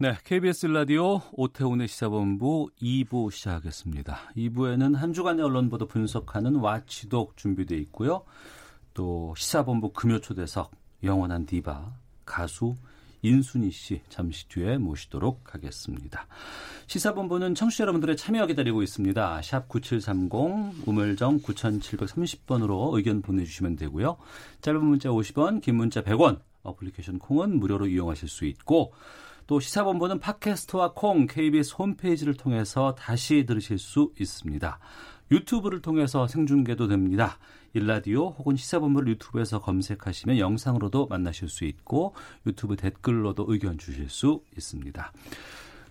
네, KBS 라디오 오태훈의 시사본부 2부 시작하겠습니다. 2부에는 한 주간의 언론 보도 분석하는 와치독 준비되어 있고요. 또 시사본부 금요 초대석 영원한 디바 가수 인순이 씨 잠시 뒤에 모시도록 하겠습니다. 시사본부는 청취자 여러분들의 참여 기다리고 있습니다. 샵 9730 우물정 9730번으로 의견 보내주시면 되고요. 짧은 문자 50원, 긴 문자 100원, 어플리케이션 콩은 무료로 이용하실 수 있고 또 시사본부는 팟캐스트와 콩, KBS 홈페이지를 통해서 다시 들으실 수 있습니다. 유튜브를 통해서 생중계도 됩니다. 1라디오 혹은 시사본부를 유튜브에서 검색하시면 영상으로도 만나실 수 있고 유튜브 댓글로도 의견 주실 수 있습니다.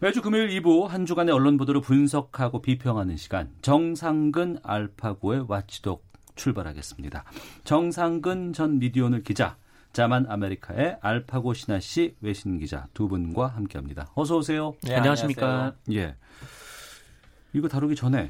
매주 금요일 2부 한 주간의 언론 보도를 분석하고 비평하는 시간 정상근 알파고의 Watchdog 출발하겠습니다. 정상근 전 미디어오늘 기자 자만 아메리카의 알파고 신하 씨 외신 기자 두 분과 함께합니다. 어서 오세요. 네, 안녕하십니까. 예. 이거 다루기 전에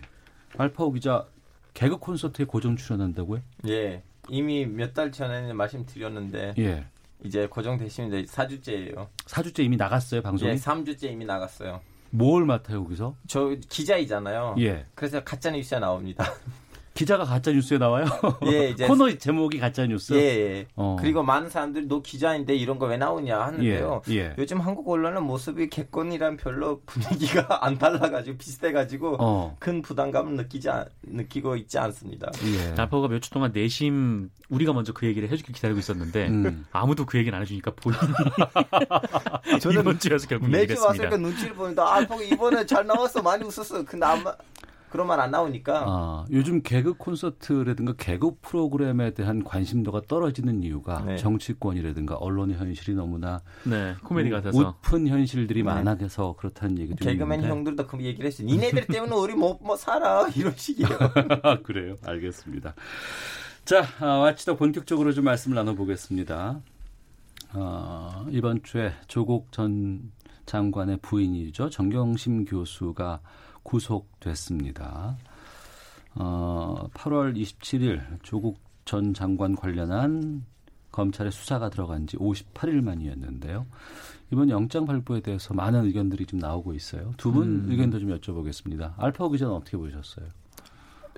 알파고 기자 개그 콘서트에 고정 출연한다고요? 예. 이미 몇 달 전에는 말씀드렸는데 예. 이제 고정 되시면 이제 4주째예요. 4주째 이미 나갔어요, 방송이? 예, 3주째 이미 나갔어요. 뭘 맡아요, 거기서? 저 기자이잖아요. 예. 그래서 가짜 뉴스가 나옵니다. 기자가 가짜 뉴스에 나와요? 예, 이제 코너 제목이 가짜 뉴스. 예, 예. 어. 그리고 많은 사람들이 너 기자인데 이런 거 왜 나오냐 하는데요. 예, 예. 요즘 한국 언론의 모습이 개콘이랑 별로 분위기가 안 달라가지고 비슷해가지고 어. 큰 부담감을 느끼지 않- 느끼고 있지 않습니다. 예. 알파고가 몇 주 동안 내심 우리가 먼저 그 얘기를 해주길 기다리고 있었는데 음. 아무도 그 얘기는 안 해주니까 본인이 저는 이번 주여서 결국 매주. 왔으니까 눈치를 보는데 아, 보고 이번에 잘 나왔어 많이 웃었어. 근데 아마 그런 말 안 나오니까 아, 요즘 개그 콘서트라든가 개그 프로그램에 대한 관심도가 떨어지는 이유가 네. 정치권이라든가 언론의 현실이 너무나 네, 코미디 우- 같아서 웃픈 현실들이 네. 많아서 그렇다는 얘기도 개그맨 있는데. 형들도 그 얘기를 했어요. 니네들 때문에 우리 못, 뭐 살아 이런 식이에요. 아, 그래요. 알겠습니다. 자, 아, 와치도 본격적으로 좀 말씀을 나눠보겠습니다. 아, 이번 주에 조국 전 장관의 부인이죠. 정경심 교수가 구속됐습니다. 어, 8월 27일 조국 전 장관 관련한 검찰의 수사가 들어간 지 58일 만이었는데요. 이번 영장 발부에 대해서 많은 의견들이 좀 나오고 있어요. 두분 음. 의견도 좀 여쭤보겠습니다. 알파 기자는 어떻게 보셨어요?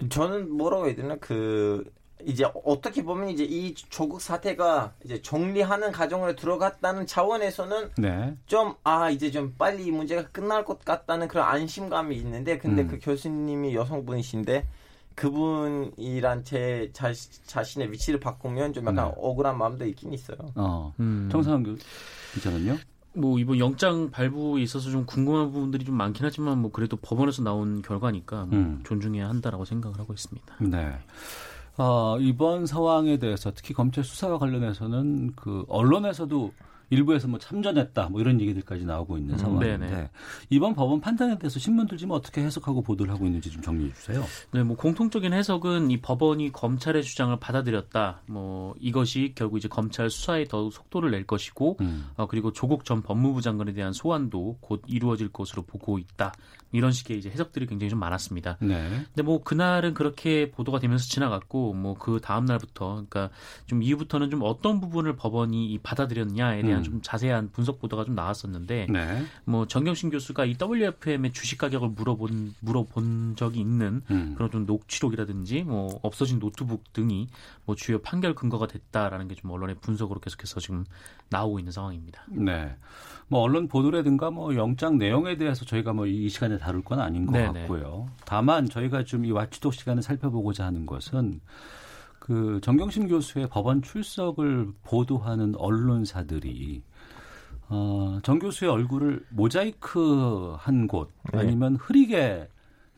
저는 뭐라고 해야 되나 그 이제 어떻게 보면 이제 이 조국 사태가 이제 정리하는 과정으로 들어갔다는 차원에서는 네. 좀아 이제 좀 빨리 이 문제가 끝날 것 같다는 그런 안심감이 있는데 근데 음. 그 교수님이 여성분이신데 그분이란 제 자, 자신의 위치를 바꾸면 좀 약간 네. 억울한 마음도 있긴 있어요. 어. 음, 정상환 교- 기자는요? 뭐 이번 영장 발부에 있어서 좀 궁금한 부분들이 좀 많긴 하지만 뭐 그래도 법원에서 나온 결과니까 뭐 음. 존중해야 한다라고 생각을 하고 있습니다. 네. 어, 이번 상황에 대해서 특히 검찰 수사와 관련해서는 그 언론에서도 일부에서 뭐 참전했다 뭐 이런 얘기들까지 나오고 있는 음, 상황인데 네네. 이번 법원 판단에 대해서 신문들 지금 어떻게 해석하고 보도를 하고 있는지 좀 정리해 주세요. 네, 뭐 공통적인 해석은 이 법원이 검찰의 주장을 받아들였다. 뭐 이것이 결국 이제 검찰 수사에 더 속도를 낼 것이고, 음. 어, 그리고 조국 전 법무부 장관에 대한 소환도 곧 이루어질 것으로 보고 있다. 이런 식의 이제 해석들이 굉장히 좀 많았습니다. 네. 근데 뭐 그날은 그렇게 보도가 되면서 지나갔고, 뭐 그 다음 날부터, 그러니까 좀 이후부터는 좀 어떤 부분을 법원이 이 받아들였냐에 대한 음. 좀 자세한 분석 보도가 좀 나왔었는데, 네. 뭐 정경심 교수가 이 WFM의 주식 가격을 물어본 물어본 적이 있는 음. 그런 좀 녹취록이라든지 뭐 없어진 노트북 등이 뭐 주요 판결 근거가 됐다라는 게 좀 언론의 분석으로 계속해서 지금 나오고 있는 상황입니다. 네. 뭐 언론 보도라든가 뭐 영장 내용에 대해서 저희가 뭐 이 시간에 다룰 건 아닌 것 네네. 같고요. 다만 저희가 좀 이 Watchdog 시간을 살펴보고자 하는 것은 그 정경심 교수의 법원 출석을 보도하는 언론사들이 어, 정 교수의 얼굴을 모자이크 한곳 네. 아니면 흐리게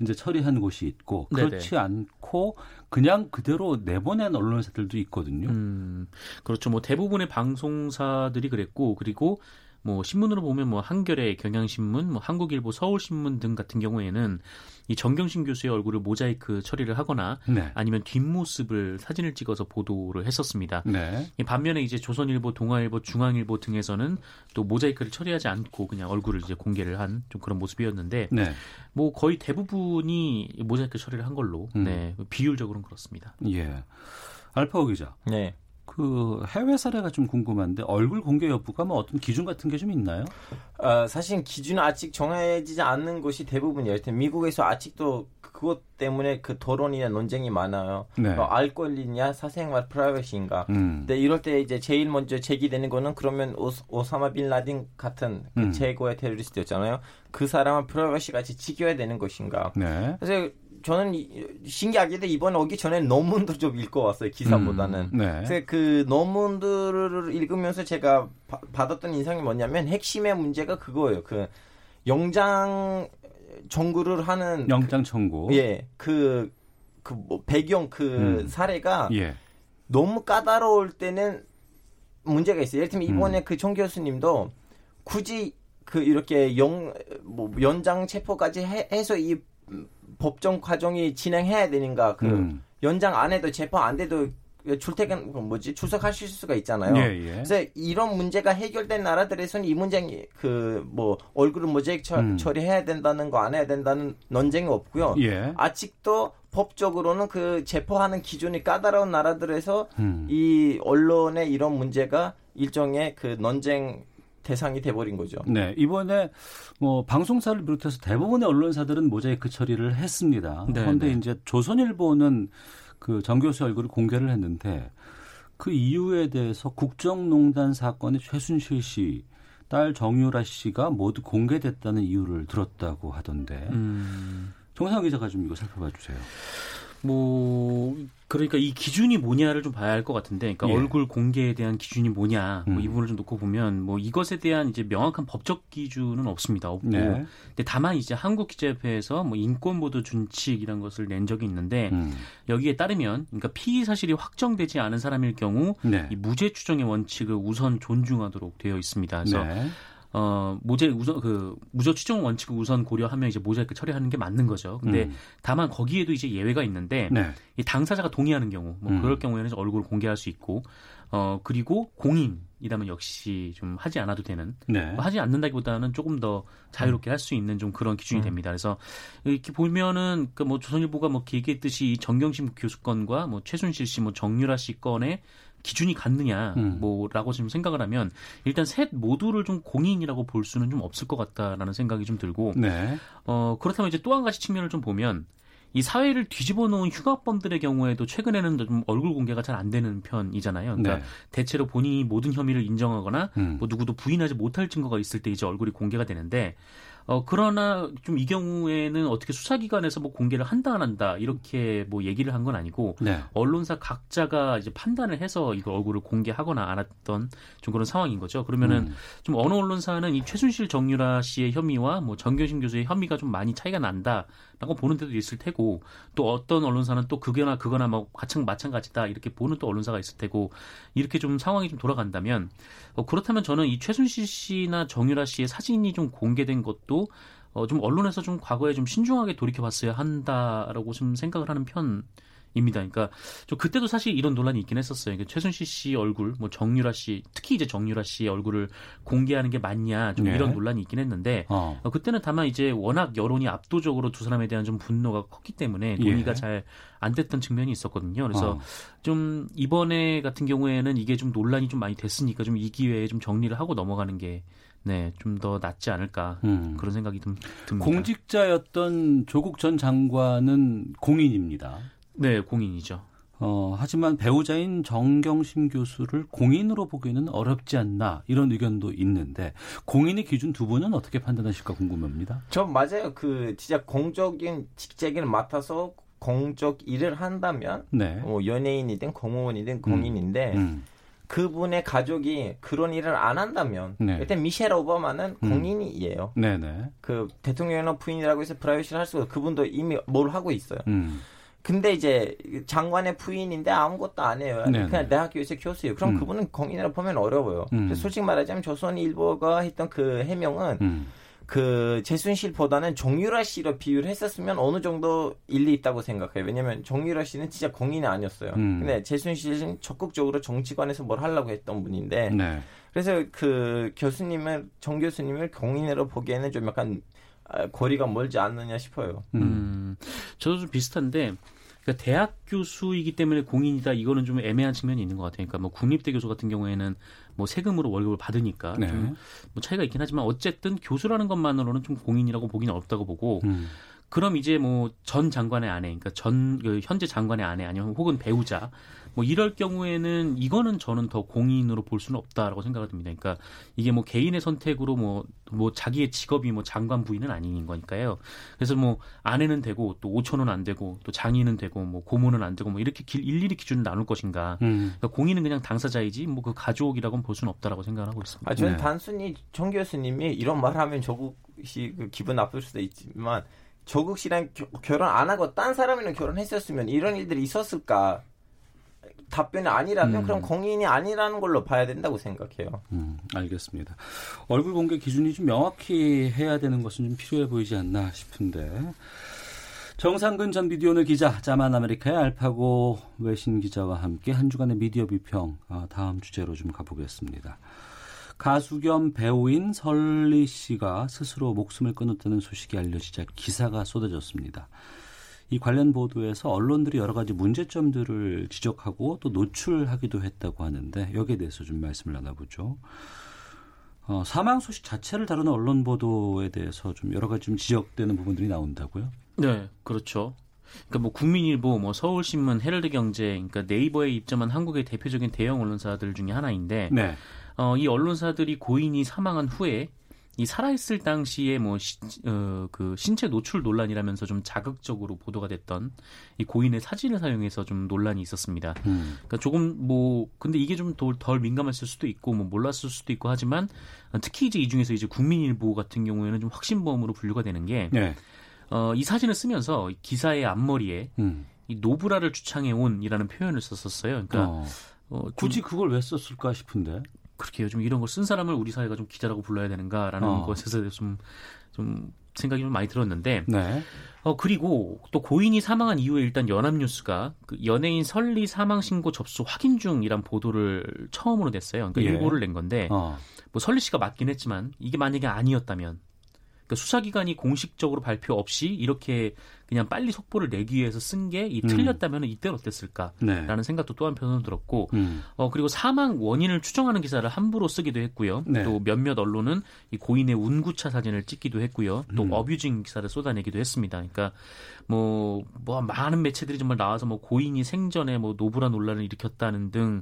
이제 처리한 곳이 있고 그렇지 않고 그냥 그대로 내보낸 언론사들도 있거든요. 음, 그렇죠. 뭐 대부분의 방송사들이 그랬고 그리고 뭐 신문으로 보면 뭐 한겨레, 경향신문, 뭐 한국일보, 서울신문 등 같은 경우에는 이 정경심 교수의 얼굴을 모자이크 처리를 하거나 네. 아니면 뒷모습을 사진을 찍어서 보도를 했었습니다. 네. 이 반면에 이제 조선일보, 동아일보, 중앙일보 등에서는 또 모자이크를 처리하지 않고 그냥 얼굴을 이제 공개를 한 좀 그런 모습이었는데 네. 뭐 거의 대부분이 모자이크 처리를 한 걸로 음. 네 비율적으로는 그렇습니다. 예. 알파오 기자. 네. 그 해외 사례가 좀 궁금한데 얼굴 공개 여부가 뭐 어떤 기준 같은 게 좀 있나요? 어, 사실 기준은 아직 정해지지 않는 것이 대부분이에요. 하여튼 미국에서 아직도 그것 때문에 그 토론이나 논쟁이 많아요. 네. 어, 알 권리냐 사생활 프라이버시인가. 음. 근데 이럴 때 이제 제일 먼저 제기되는 거는 그러면 오, 사마빈 라딘 같은 그 음. 최고의 테러리스트였잖아요. 그 사람은 프라이버시 같이 지켜야 되는 것인가. 네. 그래서 저는 이- 신기하게도 이번 오기 전에 논문도 좀 읽고 왔어요. 기사보다는. 음, 네. 그래서 그 논문들을 읽으면서 제가 바- 받았던 인상이 뭐냐면 핵심의 문제가 그거예요. 그 영장 청구를 하는 영장 청구. 그, 예, 그, 그, 뭐, 배경, 그, 음. 사례가 예. 너무 까다로울 때는 문제가 있어요. 예를 들면 이번에 음. 그정 교수님도 굳이 그 이렇게 영, 뭐, 연장 체포까지 해, 해서 이 음, 법정 과정이 진행해야 되는가. 그, 음. 연장 안 해도 체포 안 돼도 출퇴근, 그 뭐지, 출석하실 수가 있잖아요. 예, 예. 그래서 이런 문제가 해결된 나라들에서는 이 문제 그뭐 얼굴을 모자이크 처, 음. 처리해야 된다는 거 안 해야 된다는 논쟁이 없고요. 예. 아직도 법적으로는 그 체포하는 기준이 까다로운 나라들에서 음. 이 언론의 이런 문제가 일종의 그 논쟁 대상이 돼버린 거죠. 네, 이번에 뭐 방송사를 비롯해서 대부분의 언론사들은 모자이크 처리를 했습니다. 네, 그런데 네. 이제 조선일보는 그 정 교수 얼굴을 공개를 했는데 그 이유에 대해서 국정농단 사건의 최순실 씨, 딸 정유라 씨가 모두 공개됐다는 이유를 들었다고 하던데 음. 정상 기자가 좀 이거 살펴봐 주세요. 뭐 그러니까 이 기준이 뭐냐를 좀 봐야 할 것 같은데, 그러니까 예. 얼굴 공개에 대한 기준이 뭐냐, 뭐 음. 이 부분을 좀 놓고 보면 뭐 이것에 대한 이제 명확한 법적 기준은 없습니다. 없고, 네. 근데 다만 이제 한국 기자협회에서 뭐 인권보도 준칙이란 것을 낸 적이 있는데 음. 여기에 따르면, 그러니까 피의 사실이 확정되지 않은 사람일 경우 네. 이 무죄 추정의 원칙을 우선 존중하도록 되어 있습니다. 그래서 네. 어 무죄 우선 그 무죄 추정 원칙을 우선 고려하면 이제 모자이크 처리하는 게 맞는 거죠. 근데 음. 다만 거기에도 이제 예외가 있는데 네. 이 당사자가 동의하는 경우, 뭐 음. 그럴 경우에는 얼굴을 공개할 수 있고, 어 그리고 공인이라면 역시 좀 하지 않아도 되는, 네. 뭐 하지 않는다기보다는 조금 더 자유롭게 할 수 있는 좀 그런 기준이 음. 됩니다. 그래서 이렇게 보면은 그뭐 조선일보가 뭐 얘기했듯이 이 정경심 교수 건과 뭐 최순실 씨, 뭐 정유라 씨 건에 기준이 같느냐, 음. 뭐라고 지금 생각을 하면 일단 셋 모두를 좀 공인이라고 볼 수는 좀 없을 것 같다라는 생각이 좀 들고, 네. 어, 그렇다면 이제 또 한 가지 측면을 좀 보면 이 사회를 뒤집어 놓은 흉악범들의 경우에도 최근에는 좀 얼굴 공개가 잘 안 되는 편이잖아요. 그러니까 네. 대체로 본인이 모든 혐의를 인정하거나 음. 뭐 누구도 부인하지 못할 증거가 있을 때 이제 얼굴이 공개가 되는데 어 그러나 좀 이 경우에는 어떻게 수사기관에서 뭐 공개를 한다 안 한다 이렇게 뭐 얘기를 한 건 아니고 네. 언론사 각자가 이제 판단을 해서 이거 얼굴을 공개하거나 안 했던 좀 그런 상황인 거죠. 그러면은 음. 좀 어느 언론사는 이 최순실 정유라 씨의 혐의와 뭐 정경심 교수의 혐의가 좀 많이 차이가 난다라고 보는 데도 있을 테고 또 어떤 언론사는 또 그거나 그거나 뭐 마찬 마찬가지다 이렇게 보는 또 언론사가 있을 테고 이렇게 좀 상황이 좀 돌아간다면 어, 그렇다면 저는 이 최순실 씨나 정유라 씨의 사진이 좀 공개된 것도 어, 좀 언론에서 좀 과거에 좀 신중하게 돌이켜봤어야 한다라고 좀 생각을 하는 편. 입니다. 그러니까 좀 그때도 사실 이런 논란이 있긴 했었어요. 그러니까 최순실 씨 얼굴, 뭐 정유라 씨, 특히 이제 정유라 씨의 얼굴을 공개하는 게 맞냐, 좀 네. 이런 논란이 있긴 했는데 어. 어, 그때는 다만 이제 워낙 여론이 압도적으로 두 사람에 대한 좀 분노가 컸기 때문에 논의가 예. 잘안 됐던 측면이 있었거든요. 그래서 어. 좀 이번에 같은 경우에는 이게 좀 논란이 좀 많이 됐으니까 좀 이 기회에 좀 정리를 하고 넘어가는 게 네, 좀 더 낫지 않을까 음. 그런 생각이 좀 듭니다. 공직자였던 조국 전 장관은 공인입니다. 네, 공인이죠. 어, 하지만 배우자인 정경심 교수를 공인으로 보기에는 어렵지 않나 이런 의견도 있는데 공인의 기준 두 분은 어떻게 판단하실까 궁금합니다. 저 맞아요. 그 진짜 공적인 직책을 맡아서 공적 일을 한다면 네. 뭐 연예인이든 공무원이든 공인인데 음. 그분의 가족이 그런 일을 안 한다면 네. 일단 미셸 오바마는 음. 공인이에요. 네네. 그 대통령이나 부인이라고 해서 프라이빗을 할 수가 그분도 이미 뭘 하고 있어요. 음. 근데 이제 장관의 부인인데 아무것도 안 해요. 네네. 그냥 대학교에서 교수예요. 그럼 음. 그분은 공인이라고 보면 어려워요. 음. 솔직히 말하자면 조선일보가 했던 그 해명은 음. 그 재순실보다는 정유라 씨로 비유를 했었으면 어느 정도 일리 있다고 생각해요. 왜냐면 정유라 씨는 진짜 공인이 아니었어요. 음. 근데 재순실은 적극적으로 정치관에서 뭘 하려고 했던 분인데 네. 그래서 그 교수님을 정 교수님을 공인으로 보기에는 좀 약간 아, 거리가 멀지 않느냐 싶어요. 음. 음, 저도 좀 비슷한데 그러니까 대학 교수이기 때문에 공인이다 이거는 좀 애매한 측면이 있는 것 같아요. 그러니까 뭐 국립대 교수 같은 경우에는 뭐 세금으로 월급을 받으니까 네. 좀뭐 차이가 있긴 하지만 어쨌든 교수라는 것만으로는 좀 공인이라고 보기는 어렵다고 보고 음. 그럼 이제 뭐 전 장관의 아내, 그러니까 전그 현재 장관의 아내 아니면 혹은 배우자 뭐 이럴 경우에는 이거는 저는 더 공인으로 볼 수는 없다라고 생각을 듭니다. 그러니까 이게 뭐 개인의 선택으로 뭐뭐 자기의 직업이 뭐 장관 부인은 아닌 거니까요. 그래서 뭐 아내는 되고 또 오천은 안 되고 또 장인은 되고 뭐 고모는 안 되고 뭐 이렇게 길, 일일이 기준을 나눌 것인가. 음. 그러니까 공인은 그냥 당사자이지 뭐 그 가족이라고는 볼 수는 없다라고 생각을 하고 있습니다. 아, 저는 네. 단순히 정 교수님이 이런 말하면 조국 씨그 기분 나쁠 수도 있지만 조국 씨랑 겨- 결혼 안 하고 딴 사람이랑 결혼했었으면 이런 일들이 있었을까? 답변이 아니라면 음. 그럼 공인이 아니라는 걸로 봐야 된다고 생각해요. 음, 알겠습니다. 얼굴 공개 기준이 좀 명확히 해야 되는 것은 좀 필요해 보이지 않나 싶은데. 정상근 전 미디어오늘 기자, 짜만 아메리카의 알파고 외신 기자와 함께 한 주간의 미디어 비평 아, 다음 주제로 좀 가보겠습니다. 가수 겸 배우인 설리 씨가 스스로 목숨을 끊었다는 소식이 알려지자 기사가 쏟아졌습니다. 이 관련 보도에서 언론들이 여러 가지 문제점들을 지적하고 또 노출하기도 했다고 하는데 여기에 대해서 좀 말씀을 나눠보죠. 어, 사망 소식 자체를 다루는 언론 보도에 대해서 좀 여러 가지 좀 지적되는 부분들이 나온다고요? 네, 그렇죠. 그러니까 뭐 국민일보, 뭐 서울신문, 헤럴드경제, 그러니까 네이버에 입점한 한국의 대표적인 대형 언론사들 중에 하나인데, 네. 어, 이 언론사들이 고인이 사망한 후에 이 살아있을 당시에 뭐, 시, 어, 그 신체 노출 논란이라면서 좀 자극적으로 보도가 됐던 이 고인의 사진을 사용해서 좀 논란이 있었습니다. 음, 그러니까 조금 뭐 근데 이게 좀 덜 민감했을 수도 있고 뭐 몰랐을 수도 있고 하지만 특히 이제 이 중에서 이제 국민일보 같은 경우에는 좀 확신범으로 분류가 되는 게 네. 어, 이 사진을 쓰면서 이 기사의 앞머리에 음. 이 노브라를 주창해 온이라는 표현을 썼었어요. 그러니까 어, 어, 좀 굳이 그걸 왜 썼을까 싶은데. 그렇게 요즘 이런 걸 쓴 사람을 우리 사회가 좀 기자라고 불러야 되는가라는 어. 것에서 좀, 좀 생각이 좀 많이 들었는데 네. 어 그리고 또 고인이 사망한 이후에 일단 연합뉴스가 그 연예인 설리 사망 신고 접수 확인 중이란 보도를 처음으로 냈어요. 그러니까 예. 일보를 낸 건데 어. 뭐 설리 씨가 맞긴 했지만 이게 만약에 아니었다면 그러니까 수사기관이 공식적으로 발표 없이 이렇게 그냥 빨리 속보를 내기 위해서 쓴 게이 음. 틀렸다면 이때는 어땠을까라는 네. 생각도 또 한편으로 들었고 음. 어 그리고 사망 원인을 추정하는 기사를 함부로 쓰기도 했고요. 네. 또 몇몇 언론은 이 고인의 운구차 사진을 찍기도 했고요. 또 음. 어뷰징 기사를 쏟아내기도 했습니다. 그러니까 뭐, 뭐 많은 매체들이 정말 나와서 뭐 고인이 생전에 뭐 노브라 논란을 일으켰다는 등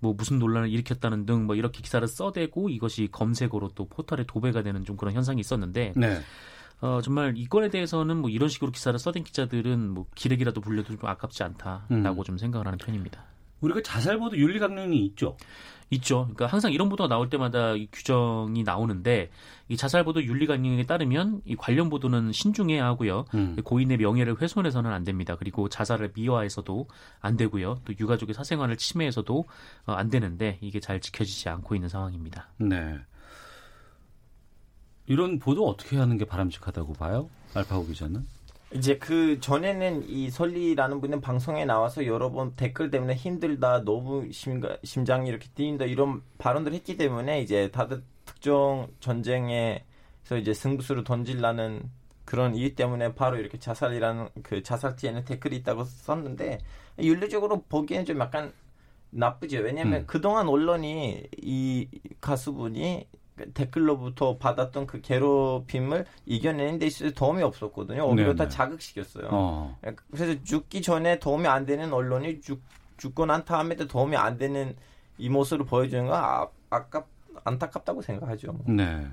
뭐 무슨 논란을 일으켰다는 등 뭐 이렇게 기사를 써대고 이것이 검색어로 또 포털에 도배가 되는 좀 그런 현상이 있었는데 네. 어 정말 이 건에 대해서는 뭐 이런 식으로 기사를 써댄 기자들은 뭐 기레기라도 불려도 좀 아깝지 않다라고 음. 좀 생각을 하는 편입니다. 우리가 자살보도 윤리 강령이 있죠. 있죠. 그러니까 항상 이런 보도가 나올 때마다 이 규정이 나오는데 이 자살 보도 윤리 강령에 따르면 이 관련 보도는 신중해야 하고요. 음. 고인의 명예를 훼손해서는 안 됩니다. 그리고 자살을 미화해서도 안 되고요. 또 유가족의 사생활을 침해해서도 어, 안 되는데 이게 잘 지켜지지 않고 있는 상황입니다. 네. 이런 보도 어떻게 하는 게 바람직하다고 봐요? 알파고 기자는? 이제 그 전에는 이 설리라는 분은 방송에 나와서 여러 번 댓글 때문에 힘들다, 너무 심가, 심장이 이렇게 뛰는다 이런 발언들 했기 때문에 이제 다들 특정 전쟁에서 이제 승부수를 던질라는 그런 이유 때문에 바로 이렇게 자살이라는 그 자살지에는 댓글이 있다고 썼는데 윤리적으로 보기에는 좀 약간 나쁘죠. 왜냐하면 음. 그동안 언론이 이 가수분이 댓글로부터 받았던 그 괴롭힘을 이겨내는 데 있어서 도움이 없었거든요. 오히려. 다 자극시켰어요. 어. 그래서 죽기 전에 도움이 안 되는 언론이 죽, 죽고 난 다음에도 도움이 안 되는 이 모습을 보여주는 건 아, 아깝, 안타깝다고 생각하죠. 네.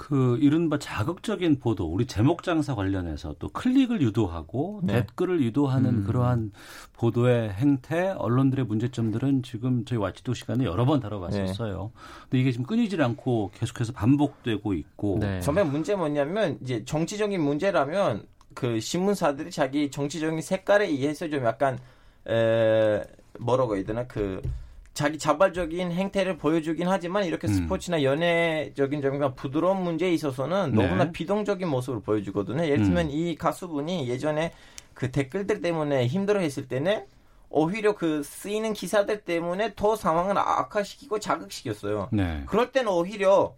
그 이른바 자극적인 보도, 우리 제목 장사 관련해서 또 클릭을 유도하고 네. 댓글을 유도하는 음. 그러한 보도의 행태, 언론들의 문제점들은 지금 저희 와치도 시간에 여러 번 다뤄봤었어요. 근데 이게 지금 끊이질 않고 계속해서 반복되고 있고. 네. 선배 문제 뭐냐면 이제 정치적인 문제라면 그 신문사들이 자기 정치적인 색깔에 의해서 좀 약간 에 뭐라고 해야 되나 그 자기 자발적인 행태를 보여주긴 하지만 이렇게 음. 스포츠나 연애적인 점과 부드러운 문제에 있어서는 네. 너무나 비동적인 모습을 보여주거든요. 예를 들면 음. 이 가수분이 예전에 그 댓글들 때문에 힘들어했을 때는 오히려 그 쓰이는 기사들 때문에 더 상황을 악화시키고 자극시켰어요. 네. 그럴 때는 오히려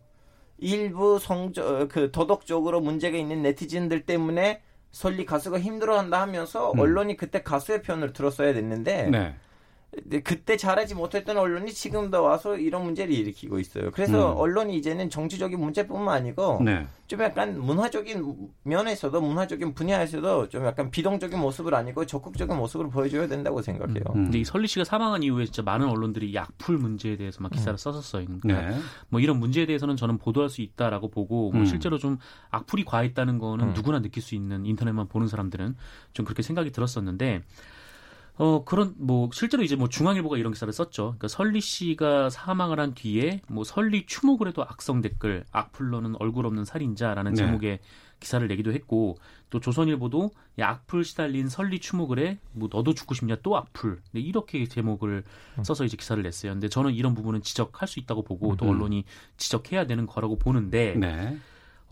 일부 성적 그 도덕적으로 문제가 있는 네티즌들 때문에 설리 가수가 힘들어한다 하면서 음. 언론이 그때 가수의 편을 들었어야 됐는데 네. 근데 그때 잘하지 못했던 언론이 지금도 와서 이런 문제를 일으키고 있어요. 그래서 음. 언론이 이제는 정치적인 문제뿐만 아니고 네. 좀 약간 문화적인 면에서도 문화적인 분야에서도 좀 약간 비동적인 모습을 아니고 적극적인 모습을 보여줘야 된다고 생각해요. 음. 근데 이 설리 씨가 사망한 이후에 진짜 많은 언론들이 이 악플 문제에 대해서 막 기사를 썼었어요. 그러니까 네. 뭐 이런 문제에 대해서는 저는 보도할 수 있다라고 보고 뭐 음. 실제로 좀 악플이 과했다는 거는 음. 누구나 느낄 수 있는 인터넷만 보는 사람들은 좀 그렇게 생각이 들었었는데 어 그런 뭐 실제로 이제 뭐 중앙일보가 이런 기사를 썼죠. 그러니까 설리 씨가 사망을 한 뒤에 뭐 설리 추모를 해도 악성 댓글 악플러는 얼굴 없는 살인자라는 네. 제목의 기사를 내기도 했고 또 조선일보도 야, 악플 시달린 설리 추모글에 뭐 너도 죽고 싶냐 또 악플 네, 이렇게 제목을 써서 이제 기사를 냈어요. 근데 저는 이런 부분은 지적할 수 있다고 보고 또 음. 언론이 지적해야 되는 거라고 보는데 네.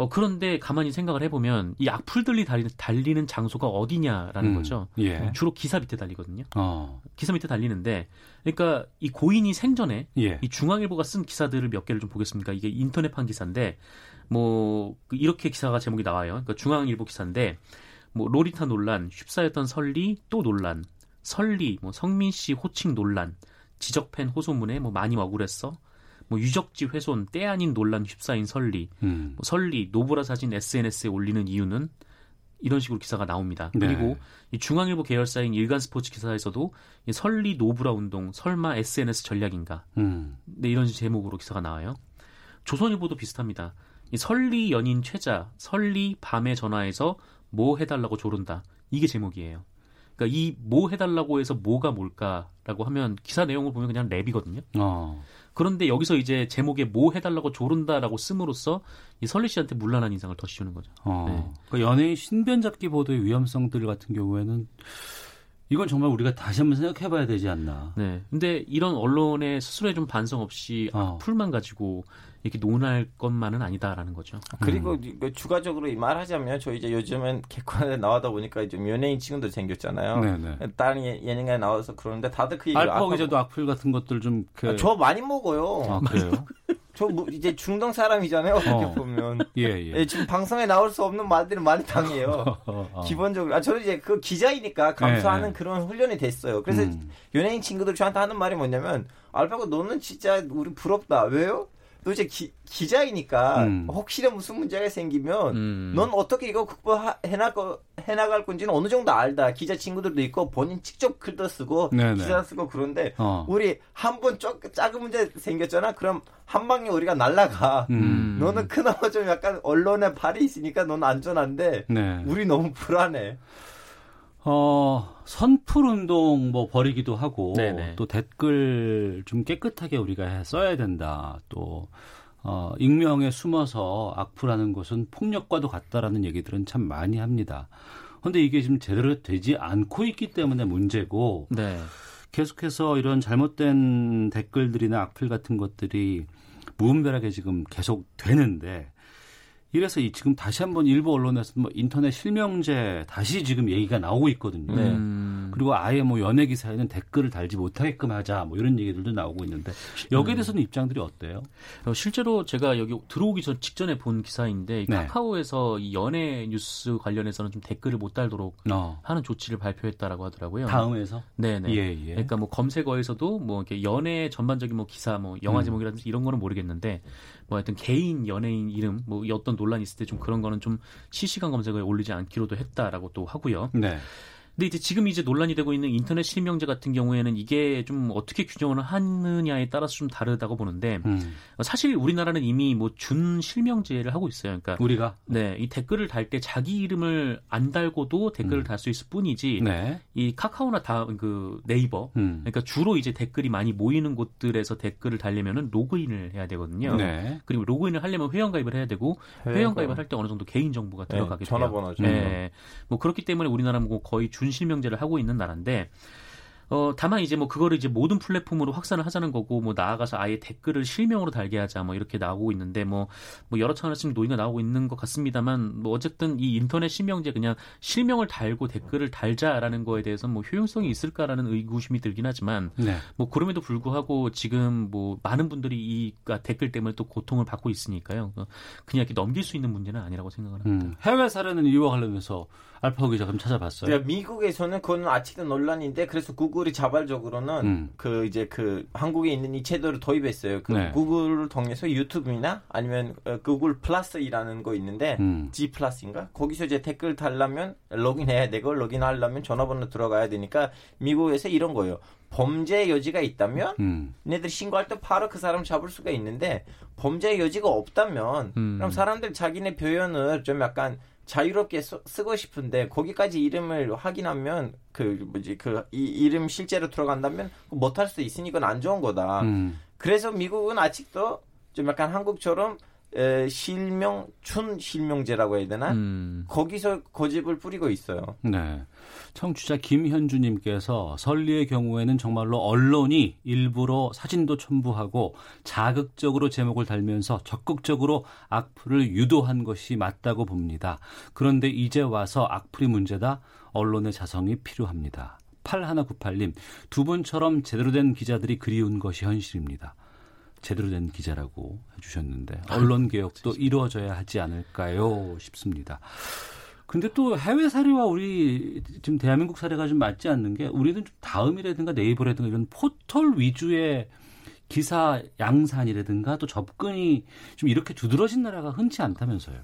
어 그런데 가만히 생각을 해보면 이 악플들이 달리는, 달리는 장소가 어디냐라는 음. 거죠. 예. 주로 기사 밑에 달리거든요. 어. 기사 밑에 달리는데 그러니까 이 고인이 생전에 예. 이 중앙일보가 쓴 기사들을 몇 개를 좀 보겠습니다. 이게 인터넷판 기사인데 뭐그 이렇게 기사가 제목이 나와요. 그러니까 중앙일보 기사인데 뭐 로리타 논란, 휩싸였던 설리 또 논란, 설리 뭐 성민 씨 호칭 논란, 지적 팬 호소문에 뭐 많이 억울했어. 뭐 유적지 훼손 때 아닌 논란 휩싸인 설리, 음. 뭐 설리 노브라 사진 SNS에 올리는 이유는 이런 식으로 기사가 나옵니다. 네. 그리고 이 중앙일보 계열사인 일간 스포츠 기사에서도 이 설리 노브라 운동 설마 SNS 전략인가? 음. 네, 이런 제목으로 기사가 나와요. 조선일보도 비슷합니다. 이 설리 연인 최자, 설리 밤에 전화해서 뭐 해달라고 조른다. 이게 제목이에요. 그러니까 이 뭐 해달라고 해서 뭐가 뭘까라고 하면 기사 내용을 보면 그냥 랩이거든요. 어. 그런데 여기서 이제 제목에 뭐 해달라고 조른다라고 씀으로써 이 설리 씨한테 문란한 인상을 더 씌우는 거죠. 어. 네. 그러니까 연예인 신변 잡기 보도의 위험성들 같은 경우에는 이건 정말 우리가 다시 한번 생각해봐야 되지 않나. 네. 근데 이런 언론의 스스로의 좀 반성 없이 어. 풀만 가지고 이렇게 논할 것만은 아니다라는 거죠. 그리고 이거 추가적으로 이 말하자면 저 이제 요즘은 개콘에 나와다 보니까 좀 연예인 친구들 생겼잖아요. 네네. 다른 예- 예능에 나와서 그러는데 다들 그 얘기를 알파 기자도 악플 같은 것들 좀 그. 아, 저 많이 먹어요. 아, 그래요? 저 뭐 이제 중동 사람이잖아요. 어떻게 어. 보면 예, 예. 예, 지금 방송에 나올 수 없는 말들을 많이 당해요. 어, 어. 기본적으로 아 저는 이제 그 기자이니까 감수하는 네, 네. 그런 훈련이 됐어요. 그래서 음. 연예인 친구들 저한테 하는 말이 뭐냐면 알파고 너는 진짜 우리 부럽다. 왜요? 너 이제 기, 기자이니까 음. 혹시나 무슨 문제가 생기면 음. 넌 어떻게 이거 극복해나 해나갈 건지는 어느 정도 알다. 기자 친구들도 있고 본인 직접 글도 쓰고 네네. 기사 쓰고 그런데 어. 우리 한 번 작은 문제 생겼잖아. 그럼 한 방에 우리가 날라가. 음. 너는 그나마 좀 약간 언론에 발이 있으니까 넌 안전한데 네. 우리 너무 불안해. 어, 선풀 운동 뭐 벌이기도 하고 네네. 또 댓글 좀 깨끗하게 우리가 해- 써야 된다. 또 어, 익명에 숨어서 악플하는 것은 폭력과도 같다라는 얘기들은 참 많이 합니다. 근데 이게 지금 제대로 되지 않고 있기 때문에 문제고 네. 계속해서 이런 잘못된 댓글들이나 악플 같은 것들이 무분별하게 지금 계속 되는데 이래서 이 지금 다시 한번 일부 언론에서 뭐 인터넷 실명제 다시 지금 얘기가 나오고 있거든요. 네. 음. 그리고 아예 뭐 연예 기사에는 댓글을 달지 못하게끔 하자 뭐 이런 얘기들도 나오고 있는데 여기에 대해서는 입장들이 어때요? 어, 실제로 제가 여기 들어오기 전 직전에 본 기사인데 이 네. 카카오에서 이 연예 뉴스 관련해서는 좀 댓글을 못 달도록 어. 하는 조치를 발표했다라고 하더라고요. 다음에서 네네. 예, 예. 그러니까 뭐 검색어에서도 뭐 이렇게 연예 전반적인 뭐 기사 뭐 영화 음. 제목이라든지 이런 거는 모르겠는데 뭐 하여튼 개인 연예인 이름 뭐 어떤 논란이 있을 때 좀 그런 거는 좀 실시간 검색어에 올리지 않기로도 했다라고 또 하고요. 네. 근데 이제 지금 이제 논란이 되고 있는 인터넷 실명제 같은 경우에는 이게 좀 어떻게 규정을 하느냐에 따라서 좀 다르다고 보는데 음. 사실 우리나라는 이미 뭐 준 실명제를 하고 있어요. 그러니까 우리가 네, 이 댓글을 달 때 자기 이름을 안 달고도 댓글을 음. 달수 있을 뿐이지 네. 이 카카오나 다 그 네이버 음. 그러니까 주로 이제 댓글이 많이 모이는 곳들에서 댓글을 달려면은 로그인을 해야 되거든요. 네. 그리고 로그인을 하려면 회원 가입을 해야 되고 회원 가입을 할 때 어느 정도 개인 정보가 네, 들어가게 돼요. 전화번호죠. 네. 뭐 그렇기 때문에 우리나라는 뭐 거의 준실명제를 하고 있는 나라인데 어, 다만 이제 뭐 그거를 이제 모든 플랫폼으로 확산을 하자는 거고 뭐 나아가서 아예 댓글을 실명으로 달게 하자 뭐 이렇게 나오고 있는데 뭐, 뭐 여러 차원에서 지금 논의가 나오고 있는 것 같습니다만 뭐 어쨌든 이 인터넷 실명제 그냥 실명을 달고 댓글을 달자라는 거에 대해서 뭐 효용성이 있을까라는 의구심이 들긴 하지만 네. 뭐 그럼에도 불구하고 지금 뭐 많은 분들이 이 댓글 때문에 또 고통을 받고 있으니까요. 어, 그냥 이렇게 넘길 수 있는 문제는 아니라고 생각을 합니다. 음. 해외 사례는 이와 관련해서 알파고 기자 좀 찾아봤어요. 그러니까 미국에서는 그건 아직도 논란인데 그래서 구글이 자발적으로는 음. 그 이제 그 한국에 있는 이 제도를 도입했어요. 그 네. 구글을 통해서 유튜브나 아니면 어, 구글 플러스이라는 거 있는데 음. G 플러스인가 거기서 이제 댓글 달라면 로그인해야 되고 로그인하려면 전화번호 들어가야 되니까 미국에서 이런 거예요. 범죄 여지가 있다면 음. 얘네들이 신고할 때 바로 그 사람 잡을 수가 있는데 범죄 여지가 없다면 음. 그럼 사람들 자기네 표현을 좀 약간 자유롭게 써- 쓰고 싶은데 거기까지 이름을 확인하면 그 뭐지 그 이 이름 실제로 들어간다면 못할 수 있으니 이건 안 좋은 거다. 음. 그래서 미국은 아직도 좀 약간 한국처럼 에, 실명 춘 실명제라고 해야 되나? 음. 거기서 고집을 뿌리고 있어요. 네. 청취자 김현주님께서 설리의 경우에는 정말로 언론이 일부러 사진도 첨부하고 자극적으로 제목을 달면서 적극적으로 악플을 유도한 것이 맞다고 봅니다. 그런데 이제 와서 악플이 문제다. 언론의 자성이 필요합니다. 8198님, 두 분처럼 제대로 된 기자들이 그리운 것이 현실입니다. 제대로 된 기자라고 해주셨는데 언론 개혁도 이루어져야 하지 않을까요 싶습니다. 근데 또 해외 사례와 우리 지금 대한민국 사례가 좀 맞지 않는 게 우리는 좀 다음이라든가 네이버라든가 이런 포털 위주의 기사 양산이라든가 또 접근이 좀 이렇게 두드러진 나라가 흔치 않다면서요.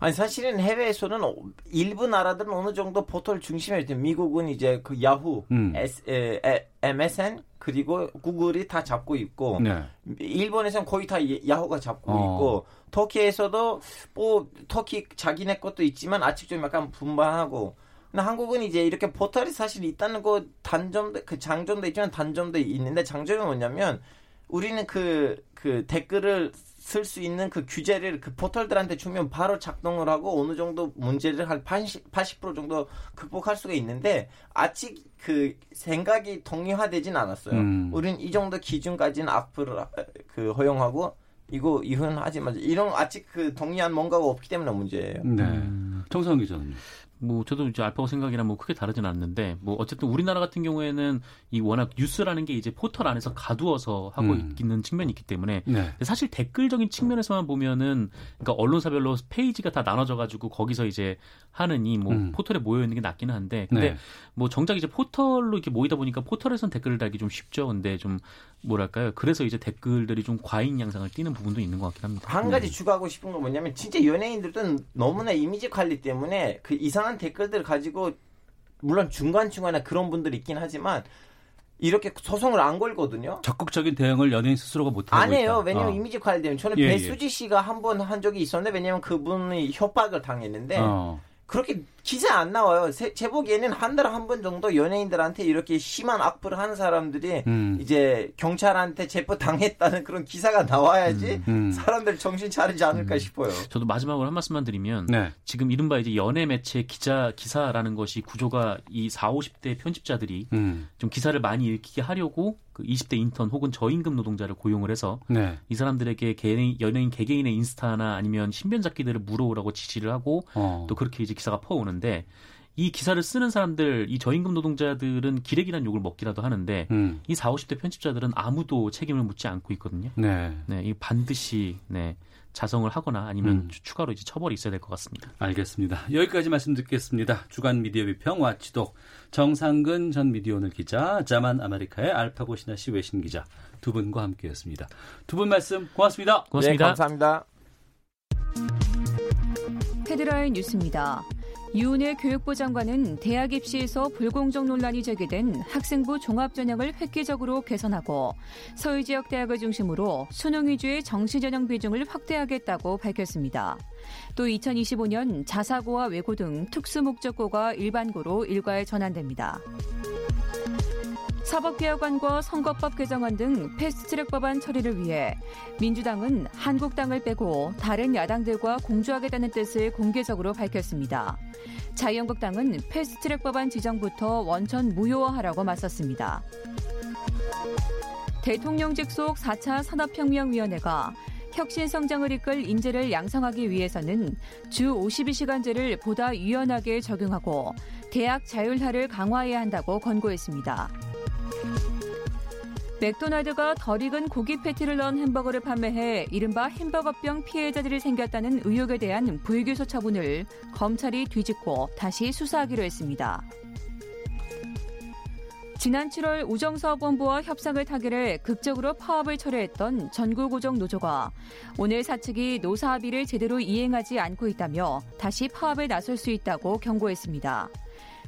아니 사실은 해외에서는 어- 일부 나라들은 어느 정도 포털 중심에 있대. 미국은 이제 그 야후, 음. S, 에, 에, MSN 그리고 구글이 다 잡고 있고 네. 일본에서는 거의 다 예- 야후가 잡고 어. 있고 터키에서도 뭐 터키 자기네 것도 있지만 아직 좀 약간 분반하고 근데 한국은 이제 이렇게 포털이 사실 있다는 거 단점도 그 장점도 있지만 단점도 있는데 장점이 뭐냐면 우리는 그 그 댓글을 쓸 수 있는 그 규제를 그 포털들한테 주면 바로 작동을 하고 어느 정도 문제를 한 80, 80% 정도 극복할 수가 있는데 아직 그 생각이 동의화되진 않았어요. 음. 우리는 이 정도 기준까지는 악플을 그 허용하고 이거 이혼 하지 말자. 이런 아직 그 동의한 뭔가가 없기 때문에 문제예요. 네. 음. 정성 기자는요. 뭐 저도 이제 알파고 생각이랑 뭐 크게 다르진 않는데 뭐 어쨌든 우리나라 같은 경우에는 이 워낙 뉴스라는 게 이제 포털 안에서 가두어서 하고 음. 있는 측면이 있기 때문에 네. 사실 댓글적인 측면에서만 보면은 그러니까 언론사별로 페이지가 다 나눠져 가지고 거기서 이제 하는 이뭐 음. 포털에 모여 있는 게 낫기는 한데 근데 네. 뭐 정작 이제 포털로 이렇게 모이다 보니까 포털에선 댓글을 달기 좀 쉽죠. 근데 좀 뭐랄까요? 그래서 이제 댓글들이 좀 과잉 양상을 띠는 부분도 있는 것 같긴 합니다. 한 가지 추가하고 싶은 건 뭐냐면 진짜 연예인들도 너무나 이미지 관리 때문에 그 이상한 댓글들 가지고 물론 중간중간에 그런 분들이 있긴 하지만 이렇게 소송을 안 걸거든요. 적극적인 대응을 연예인 스스로가 못 하고 안 해요. 있다. 왜냐면 어. 이미지 관리 때문에 저는 예, 예. 배수지 씨가 한번한 적이 있었는데 왜냐면 그분이 협박을 당했는데 어. 그렇게 기사 안 나와요. 세- 제 보기에는 한 달에 한 번 정도 연예인들한테 이렇게 심한 악플을 하는 사람들이 음. 이제 경찰한테 체포 당했다는 그런 기사가 나와야지 음. 사람들 정신 차리지 않을까 싶어요. 저도 마지막으로 한 말씀만 드리면 네. 지금 이른바 이제 연예 매체 기자 기사라는 것이 구조가 이 4, 50대 편집자들이 음. 좀 기사를 많이 읽히게 하려고 그 20대 인턴 혹은 저임금 노동자를 고용을 해서 네. 이 사람들에게 개인, 연예인 개개인의 인스타나 아니면 신변 잡기들을 물어오라고 지시를 하고 어. 또 그렇게 이제 기사가 퍼오는데 이 기사를 쓰는 사람들 이 저임금 노동자들은 기레기란 욕을 먹기라도 하는데 음. 이 4, 50대 편집자들은 아무도 책임을 묻지 않고 있거든요. 네. 네, 이 반드시 네, 자성을 하거나 아니면 음. 추- 추가로 이제 처벌이 있어야 될 것 같습니다. 알겠습니다. 여기까지 말씀 듣겠습니다. 주간 미디어 비평 Watchdog 정상근 전 미디어오늘 기자, 자만 아메리카의 알파고 시나씨 외신 기자 두 분과 함께했습니다. 두 분 말씀 고맙습니다. 고맙습니다. 네, 감사합니다. 헤드라인 뉴스입니다. 유은혜 교육부 장관은 대학 입시에서 불공정 논란이 제기된 학생부 종합전형을 획기적으로 개선하고 서울 지역 대학을 중심으로 수능 위주의 정시전형 비중을 확대하겠다고 밝혔습니다. 또 2025년 자사고와 외고 등 특수 목적고가 일반고로 일과에 전환됩니다. 사법개혁안과 선거법 개정안 등 패스트트랙 법안 처리를 위해 민주당은 한국당을 빼고 다른 야당들과 공조하겠다는 뜻을 공개적으로 밝혔습니다. 자유한국당은 패스트트랙 법안 지정부터 원천 무효화하라고 맞섰습니다. 대통령직 속 4차 산업혁명위원회가 혁신 성장을 이끌 인재를 양성하기 위해서는 주 52시간제를 보다 유연하게 적용하고 대학 자율화를 강화해야 한다고 권고했습니다. 맥도날드가 덜 익은 고기 패티를 넣은 햄버거를 판매해 이른바 햄버거병 피해자들이 생겼다는 의혹에 대한 불기소 처분을 검찰이 뒤집고 다시 수사하기로 했습니다. 지난 7월 우정사업본부와 협상을 타결해 극적으로 파업을 철회했던 전국우정 노조가 오늘 사측이 노사 합의를 제대로 이행하지 않고 있다며 다시 파업에 나설 수 있다고 경고했습니다.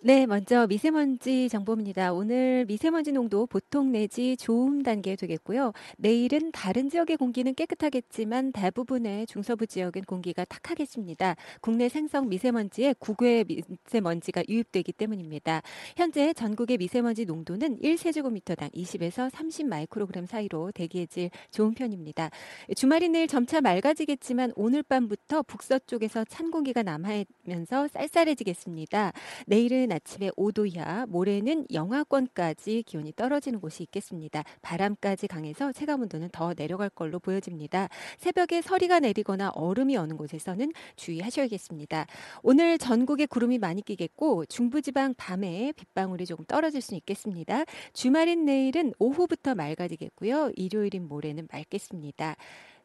네, 먼저 미세먼지 정보입니다. 오늘 미세먼지 농도 보통 내지 좋음 단계 되겠고요. 내일은 다른 지역의 공기는 깨끗하겠지만 대부분의 중서부 지역은 공기가 탁하겠습니다. 국내 생성 미세먼지에 국외 미세먼지가 유입되기 때문입니다. 현재 전국의 미세먼지 농도는 1세제곱미터당 20에서 30 마이크로그램 사이로 대기해질 좋은 편입니다. 주말인 내일 점차 맑아지겠지만 오늘 밤부터 북서쪽에서 찬 공기가 남하면서 쌀쌀해지겠습니다. 내일은 내일은 아침에 5도 이하, 모레는 영하권까지 기온이 떨어지는 곳이 있겠습니다. 바람까지 강해서 체감 온도는 더 내려갈 걸로 보여집니다. 새벽에 서리가 내리거나 얼음이 오는 곳에서는 주의하셔야겠습니다. 오늘 전국에 구름이 많이 끼겠고 중부지방 밤에 빗방울이 조금 떨어질 수 있겠습니다. 주말인 내일은 오후부터 맑아지겠고요. 일요일인 모레는 맑겠습니다.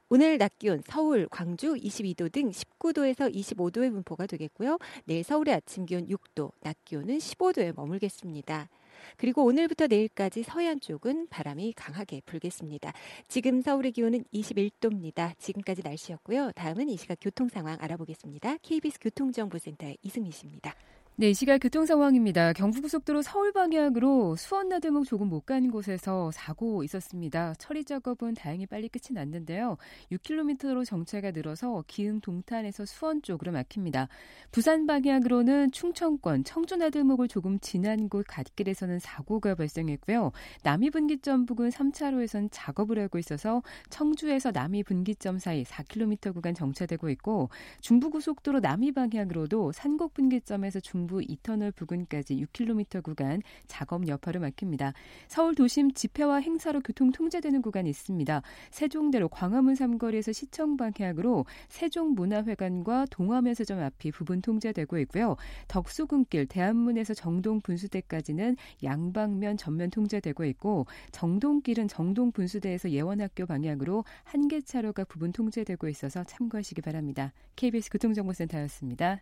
오늘 낮 기온 서울, 광주 22도 등 19도에서 25도의 분포가 되겠고요. 내일 서울의 아침 기온 6도, 낮 기온은 15도에 머물겠습니다. 그리고 오늘부터 내일까지 서해안 쪽은 바람이 강하게 불겠습니다. 지금 서울의 기온은 21도입니다. 지금까지 날씨였고요. 다음은 이 시각 교통 상황 알아보겠습니다. KBS 교통정보센터의 이승미 씨입니다. 네, 이 시각 교통 상황입니다. 경부고속도로 서울 방향으로 수원 나들목 조금 못 가는 곳에서 사고 있었습니다. 처리 작업은 다행히 빨리 끝이 났는데요. 6km로 정체가 늘어서 기흥 동탄에서 수원 쪽으로 막힙니다. 부산 방향으로는 충청권 청주 나들목을 조금 지난 곳 갓길에서는 사고가 발생했고요. 남이 분기점 부근 3차로에선 작업을 하고 있어서 청주에서 남이 분기점 사이 4km 구간 정체되고 있고 중부고속도로 남이 방향으로도 산곡 분기점에서 중 중부 이터널 부근까지 6km 구간 작업 여파로 막힙니다. 서울 도심 집회와 행사로 교통 통제되는 구간이 있습니다. 세종대로 광화문 삼거리에서 시청 방향으로 세종문화회관과 동화면세점 앞이 부분 통제되고 있고요. 덕수궁길 대한문에서 정동 분수대까지는 양방면 전면 통제되고 있고 정동길은 정동 분수대에서 예원학교 방향으로 한 개 차로가 부분 통제되고 있어서 참고하시기 바랍니다. KBS 교통정보센터였습니다.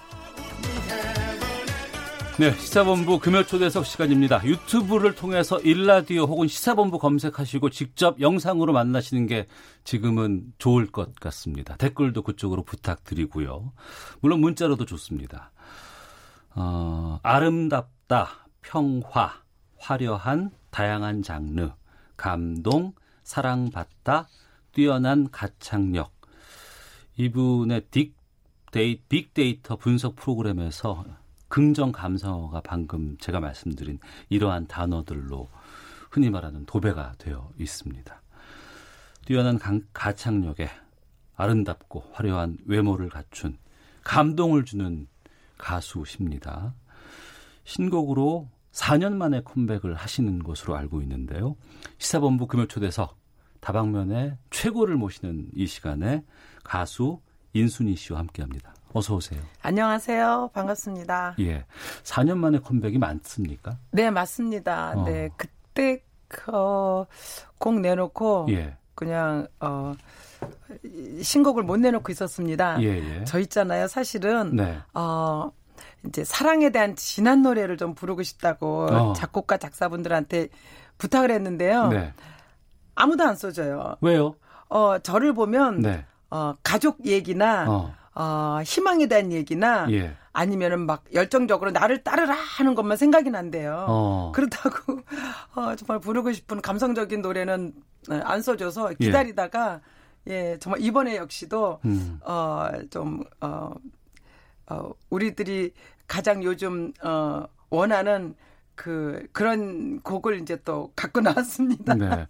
네, 시사본부 금요 초대석 시간입니다. 유튜브를 통해서 일라디오 혹은 시사본부 검색하시고 직접 영상으로 만나시는 게 지금은 좋을 것 같습니다. 댓글도 그쪽으로 부탁드리고요. 물론 문자로도 좋습니다. 어, 아름답다, 평화, 화려한, 다양한 장르, 감동, 사랑받다, 뛰어난 가창력. 이분의 딕 데이, 빅데이터 분석 프로그램에서 긍정 감성어가 방금 제가 말씀드린 이러한 단어들로 흔히 말하는 도배가 되어 있습니다. 뛰어난 가창력에 아름답고 화려한 외모를 갖춘 감동을 주는 가수십니다. 신곡으로 4년 만에 컴백을 하시는 것으로 알고 있는데요. 시사본부 금요초대석 다방면에 최고를 모시는 이 시간에 가수 인순이 씨와 함께합니다. 어서 오세요. 안녕하세요. 반갑습니다. 예. 4년 만에 컴백이 많습니까? 네, 맞습니다. 어. 네, 그때 어, 곡 내놓고 예. 그냥 어 신곡을 못 내놓고 있었습니다. 예, 예. 저 있잖아요. 사실은 네. 어 이제 사랑에 대한 진한 노래를 좀 부르고 싶다고 어. 작곡가 작사분들한테 부탁을 했는데요. 네. 아무도 안 써줘요. 왜요? 어 저를 보면 네. 어 가족 얘기나 어. 어, 희망에 대한 얘기나 예. 아니면은 막 열정적으로 나를 따르라 하는 것만 생각이 난대요. 어. 그렇다고 어, 정말 부르고 싶은 감성적인 노래는 어, 안 써줘서 기다리다가 예, 정말 이번에 역시도 음. 어, 좀 어, 어, 우리들이 가장 요즘 어, 원하는 그 그런 곡을 이제 또 갖고 나왔습니다. 네.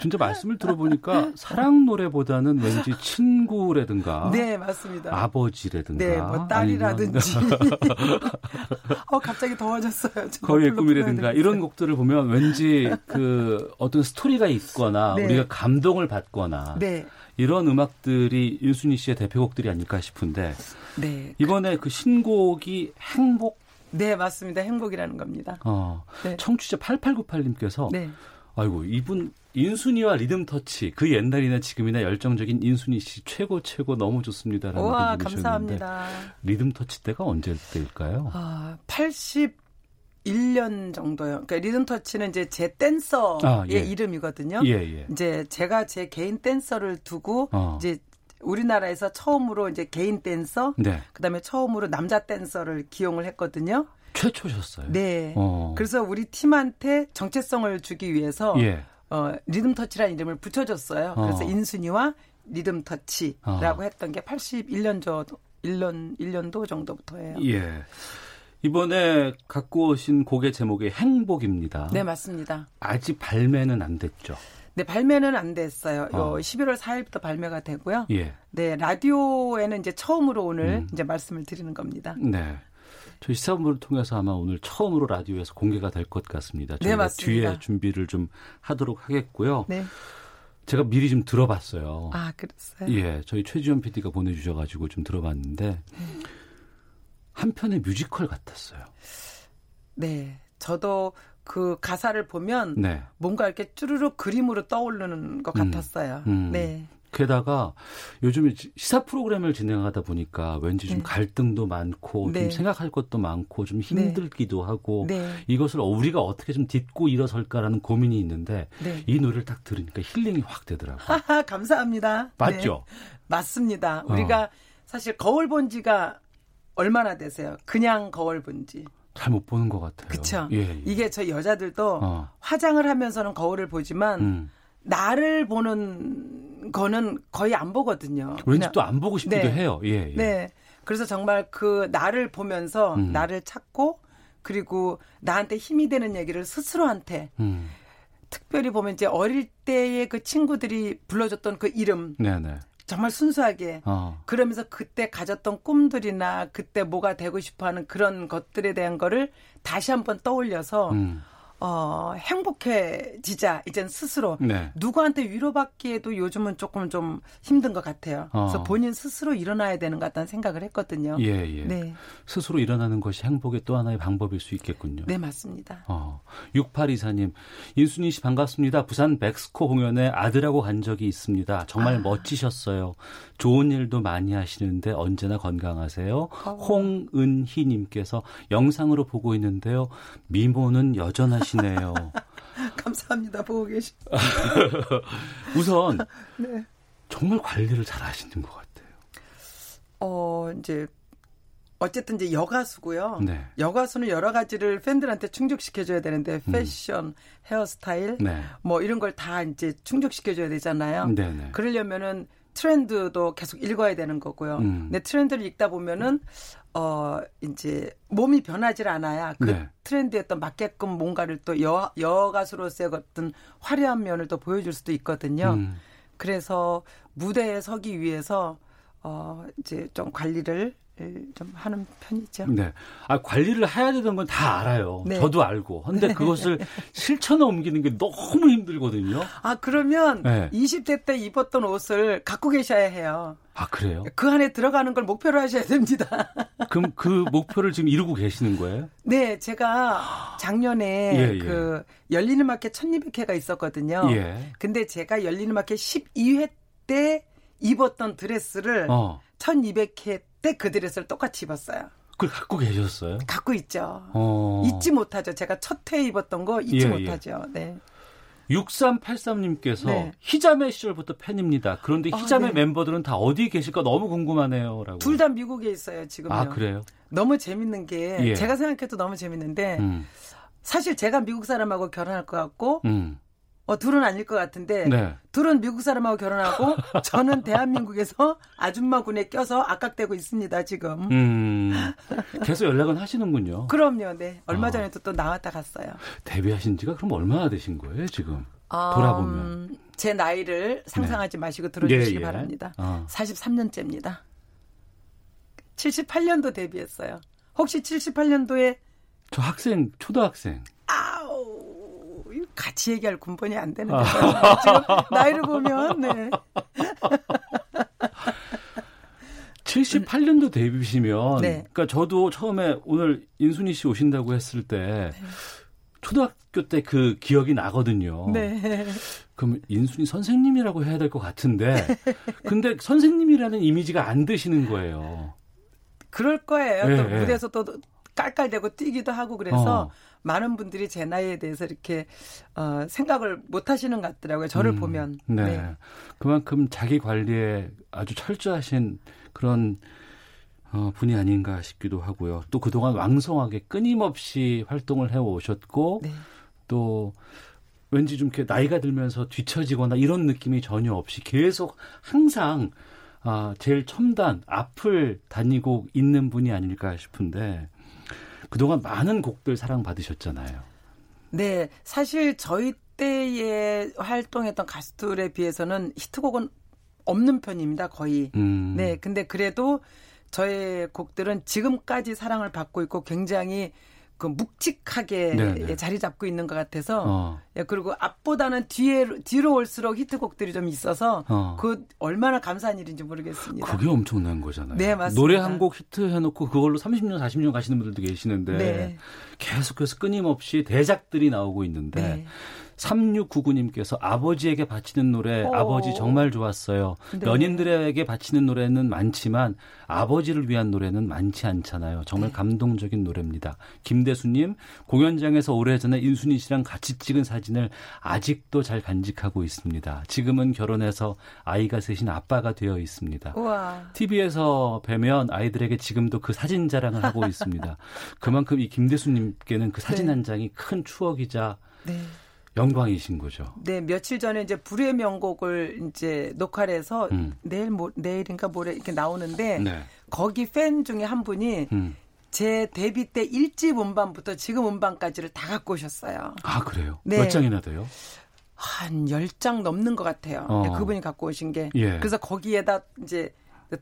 진짜 말씀을 들어보니까 사랑 노래보다는 왠지 친구라든가 네, 맞습니다. 아버지라든가 네, 뭐 딸이라든지. 어, 갑자기 더워졌어요. 불러 꿈이라든가 이런. 곡들을 보면 왠지 그 어떤 스토리가 있거나 네. 우리가 감동을 받거나 네, 이런 음악들이 윤순희 씨의 대표곡들이 아닐까 싶은데 네, 이번에 그 신곡이 행복 네, 맞습니다. 행복이라는 겁니다. 어 네. 청취자 8898님께서 네. 아이고 이분 인순이와 리듬 터치 그 옛날이나 지금이나 열정적인 인순이 씨 최고 최고 너무 좋습니다라는 주셨는데 감사합니다. 리듬 터치 때가 언제 때일까요? 아, 81년 정도요. 그러니까 리듬 터치는 이제 제 댄서의 아, 예. 이름이거든요. 예 예. 이제 제가 제 개인 댄서를 두고 어. 이제 우리나라에서 처음으로 이제 개인 댄서, 네 그다음에 처음으로 남자 댄서를 기용을 했거든요. 최초셨어요. 네. 어. 그래서 우리 팀한테 정체성을 주기 위해서 예. 어, 리듬 터치라는 이름을 붙여줬어요. 어. 그래서 인순이와 리듬 터치라고 어. 했던 게 81년 저 1년 1년도 정도부터예요. 예. 이번에 갖고 오신 곡의 제목이 행복입니다. 네, 맞습니다. 아직 발매는 안 됐죠. 네, 발매는 안 됐어요. 요 어. 11월 4일부터 발매가 되고요. 예. 네, 라디오에는 이제 처음으로 오늘 음. 이제 말씀을 드리는 겁니다. 네. 저희 시사본부를 통해서 아마 오늘 처음으로 라디오에서 공개가 될 것 같습니다. 네, 저희가 맞습니다. 뒤에 준비를 좀 하도록 하겠고요. 네. 제가 미리 좀 들어봤어요. 아, 그랬어요. 예, 저희 최지원 PD가 보내주셔가지고 좀 들어봤는데 한 편의 뮤지컬 같았어요. 네. 저도 그 가사를 보면 네. 뭔가 이렇게 쭈르륵 그림으로 떠오르는 것 음. 같았어요. 음. 네. 게다가 요즘에 지- 시사 프로그램을 진행하다 보니까 왠지 좀 네. 갈등도 많고 네. 좀 생각할 것도 많고 좀 힘들기도 하고 네. 이것을 우리가 어떻게 좀 딛고 일어설까라는 고민이 있는데 네. 이 노래를 딱 들으니까 힐링이 확 되더라고요. 하하, 감사합니다. 맞죠? 네, 맞습니다. 어. 우리가 사실 거울 본 지가 얼마나 되세요? 그냥 거울 본 지. 잘 못 보는 것 같아요. 그쵸? 예, 예. 이게 저 여자들도 어. 화장을 하면서는 거울을 보지만 음. 나를 보는 거는 거의 안 보거든요. 왠지 또 안 보고 싶기도 네. 해요. 예, 예. 네. 그래서 정말 그 나를 보면서 음. 나를 찾고 그리고 나한테 힘이 되는 얘기를 스스로한테 음. 특별히 보면 이제 어릴 때의 그 친구들이 불러줬던 그 이름 네, 네. 정말 순수하게 어. 그러면서 그때 가졌던 꿈들이나 그때 뭐가 되고 싶어 하는 그런 것들에 대한 거를 다시 한번 떠올려서 음. 어, 행복해지자, 이젠 스스로. 네. 누구한테 위로받기에도 요즘은 조금 좀 힘든 것 같아요. 어. 그래서 본인 스스로 일어나야 되는 것 같다는 생각을 했거든요. 예, 예. 네. 스스로 일어나는 것이 행복의 또 하나의 방법일 수 있겠군요. 네, 맞습니다. 어, 6824님, 인순이 씨 반갑습니다. 부산 백스코 공연에 아들하고 간 적이 있습니다. 정말 아. 멋지셨어요. 좋은 일도 많이 하시는데 언제나 건강하세요. 어. 홍은희 님께서 영상으로 보고 있는데요. 미모는 여전하시 네요. 감사합니다. 보고 계시. 우선 네. 정말 관리를 잘 하시는 것 같아요. 어, 이제 어쨌든 이제 여가수고요. 네. 여가수는 여러 가지를 팬들한테 충족시켜줘야 되는데 패션, 헤어스타일, 네. 뭐 이런 걸 다 이제 충족시켜줘야 되잖아요. 네네. 그러려면은 트렌드도 계속 읽어야 되는 거고요. 음. 근데 트렌드를 읽다 보면은 어 이제 몸이 변하질 않아야 그 네. 트렌드에 또 맞게끔 뭔가를 또 여, 여가수로서의 어떤 화려한 면을 또 보여줄 수도 있거든요. 음. 그래서 무대에 서기 위해서 어 이제 좀 관리를 좀 하는 편이죠. 네. 아, 관리를 해야 되던 건다 알아요. 네. 저도 알고. 근데 그것을 실천에 옮기는 게 너무 힘들거든요. 아, 그러면 네. 20대 때 입었던 옷을 갖고 계셔야 해요. 아, 그래요? 그 안에 들어가는 걸 목표로 하셔야 됩니다. 그럼 그 목표를 지금 이루고 계시는 거예요? 네, 제가 작년에 예, 예. 그 열리는 마켓 1200회가 있었거든요. 예. 근데 제가 열리는 마켓 12회 때 입었던 드레스를 어. 1200회 때 그 드레스를 똑같이 입었어요. 그걸 갖고 계셨어요? 갖고 있죠. 어. 잊지 못하죠. 제가 첫 회 입었던 거 잊지 예, 못하죠. 네. 6383님께서 네. 히자메 시절부터 팬입니다. 그런데 아, 히자메 네. 멤버들은 다 어디 계실까 너무 궁금하네요 라고. 둘 다 미국에 있어요, 지금요. 아, 그래요? 너무 재밌는 게 예. 제가 생각해도 너무 재밌는데 음. 사실 제가 미국 사람하고 결혼할 것 같고 음. 어, 둘은 아닐 것 같은데 네. 둘은 미국 사람하고 결혼하고 저는 대한민국에서 아줌마 군에 껴서 악각되고 있습니다 지금. 음. 계속 연락은 하시는군요. 그럼요, 네. 얼마 아. 전에도 또 나왔다 갔어요. 데뷔하신 지가 그럼 얼마나 되신 거예요, 지금? 아, 돌아보면. 음, 제 나이를 상상하지 마시고 들어주시기 예, 예. 바랍니다. 어. 43년째입니다. 78년도 데뷔했어요. 혹시 78년도에 저 학생, 초등학생. 같이 얘기할 군번이 안 되는데 아. 지금 나이를 보면 네. 78년도 데뷔시면, 네. 그러니까 저도 처음에 오늘 인순이 씨 오신다고 했을 때 초등학교 때 그 기억이 나거든요. 네. 그럼 인순이 선생님이라고 해야 될 것 같은데, 근데 선생님이라는 이미지가 안 드시는 거예요. 그럴 거예요. 예, 또 예. 무대에서 또 깔깔대고 뛰기도 하고 그래서 어. 많은 분들이 제 나이에 대해서 이렇게 어, 생각을 못 하시는 것 같더라고요. 저를 음, 보면. 네. 네. 그만큼 자기 관리에 아주 철저하신 그런 어, 분이 아닌가 싶기도 하고요. 또 그동안 왕성하게 끊임없이 활동을 해 오셨고 네. 또 왠지 좀 이렇게 나이가 들면서 뒤처지거나 이런 느낌이 전혀 없이 계속 항상 아, 제일 첨단 앞을 다니고 있는 분이 아닐까 싶은데 그동안 많은 곡들 사랑받으셨잖아요. 네, 사실 저희 때에 활동했던 가수들에 비해서는 히트곡은 없는 편입니다, 거의. 음. 네, 근데 그래도 저의 곡들은 지금까지 사랑을 받고 있고 굉장히 그 묵직하게 네네. 예, 자리 잡고 있는 것 같아서 어. 예, 그리고 앞보다는 뒤에 뒤로 올수록 히트곡들이 좀 있어서 어. 그 얼마나 감사한 일인지 모르겠습니다. 그게 엄청난 거잖아요. 네, 맞습니다. 노래 한 곡 히트 해놓고 그걸로 30년, 40년 가시는 분들도 계시는데 네. 계속해서 끊임없이 대작들이 나오고 있는데 네. 3699님께서 아버지에게 바치는 노래 어. 아버지 정말 좋았어요. 네. 연인들에게 바치는 노래는 많지만 아버지를 위한 노래는 많지 않잖아요. 네. 정말 감동적인 노래입니다. 김대수님 공연장에서 오래전에 인순이 씨랑 같이 찍은 사진을 아직도 잘 간직하고 있습니다. 지금은 결혼해서 아이가 셋인 아빠가 되어 있습니다. 우와. TV에서 뵈면 아이들에게 지금도 그 사진 자랑을 하고 있습니다. 그만큼 이 김대수님께는 그 사진 네. 한 장이 큰 추억이자 네. 영광이신 거죠. 네, 며칠 전에 이제 불의 명곡을 이제 녹화를 해서 음. 내일 모, 내일인가 모레 이렇게 나오는데 네. 거기 팬 중에 한 분이 음. 제 데뷔 때 일집 음반부터 지금 음반까지를 다 갖고 오셨어요. 아 그래요? 네. 몇 장이나 돼요? 한 10장 넘는 것 같아요. 어. 네, 그분이 갖고 오신 게. 예. 그래서 거기에다 이제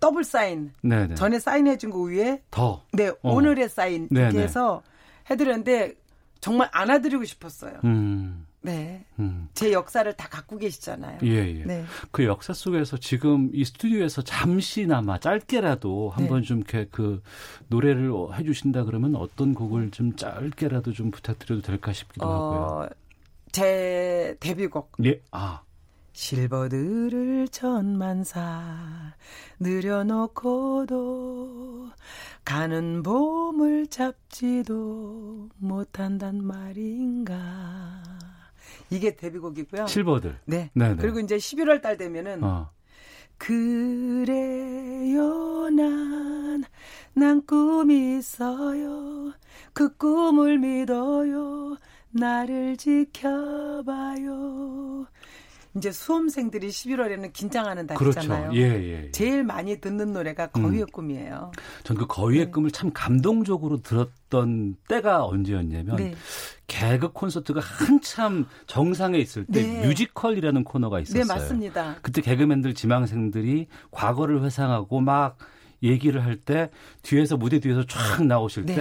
더블 사인 네네. 전에 사인해 준 거 위에 더. 네, 어. 오늘의 사인 네네. 이렇게 해서 해드렸는데 정말 안아드리고 싶었어요. 음. 네. 음. 제 역사를 다 갖고 계시잖아요. 예, 예. 네. 그 역사 속에서 지금 이 스튜디오에서 잠시나마 짧게라도 한번 네. 좀 이렇게 그 노래를 해 주신다 그러면 어떤 곡을 좀 짧게라도 좀 부탁드려도 될까 싶기도 하고요. 어, 제 데뷔곡 예, 아, 실버들을 천만사 늘여놓고도 가는 봄을 잡지도 못한단 말인가 이게 데뷔곡이고요. 실버들. 네. 네네. 그리고 이제 11월 달 되면은 어. 그래요 난, 난 꿈이 있어요 그 꿈을 믿어요 나를 지켜봐요 이제 수험생들이 11월에는 긴장하는 그렇죠. 달이잖아요 예, 예. 예. 제일 많이 듣는 노래가 거위의 음. 꿈이에요 전 그 거위의 네. 꿈을 참 감동적으로 들었던 때가 언제였냐면 네. 개그 콘서트가 한참 정상에 있을 때 네. 뮤지컬이라는 코너가 있었어요. 네 맞습니다 그때 개그맨들 지망생들이 과거를 회상하고 막 얘기를 할 때 뒤에서 무대 뒤에서 쫙 나오실 네.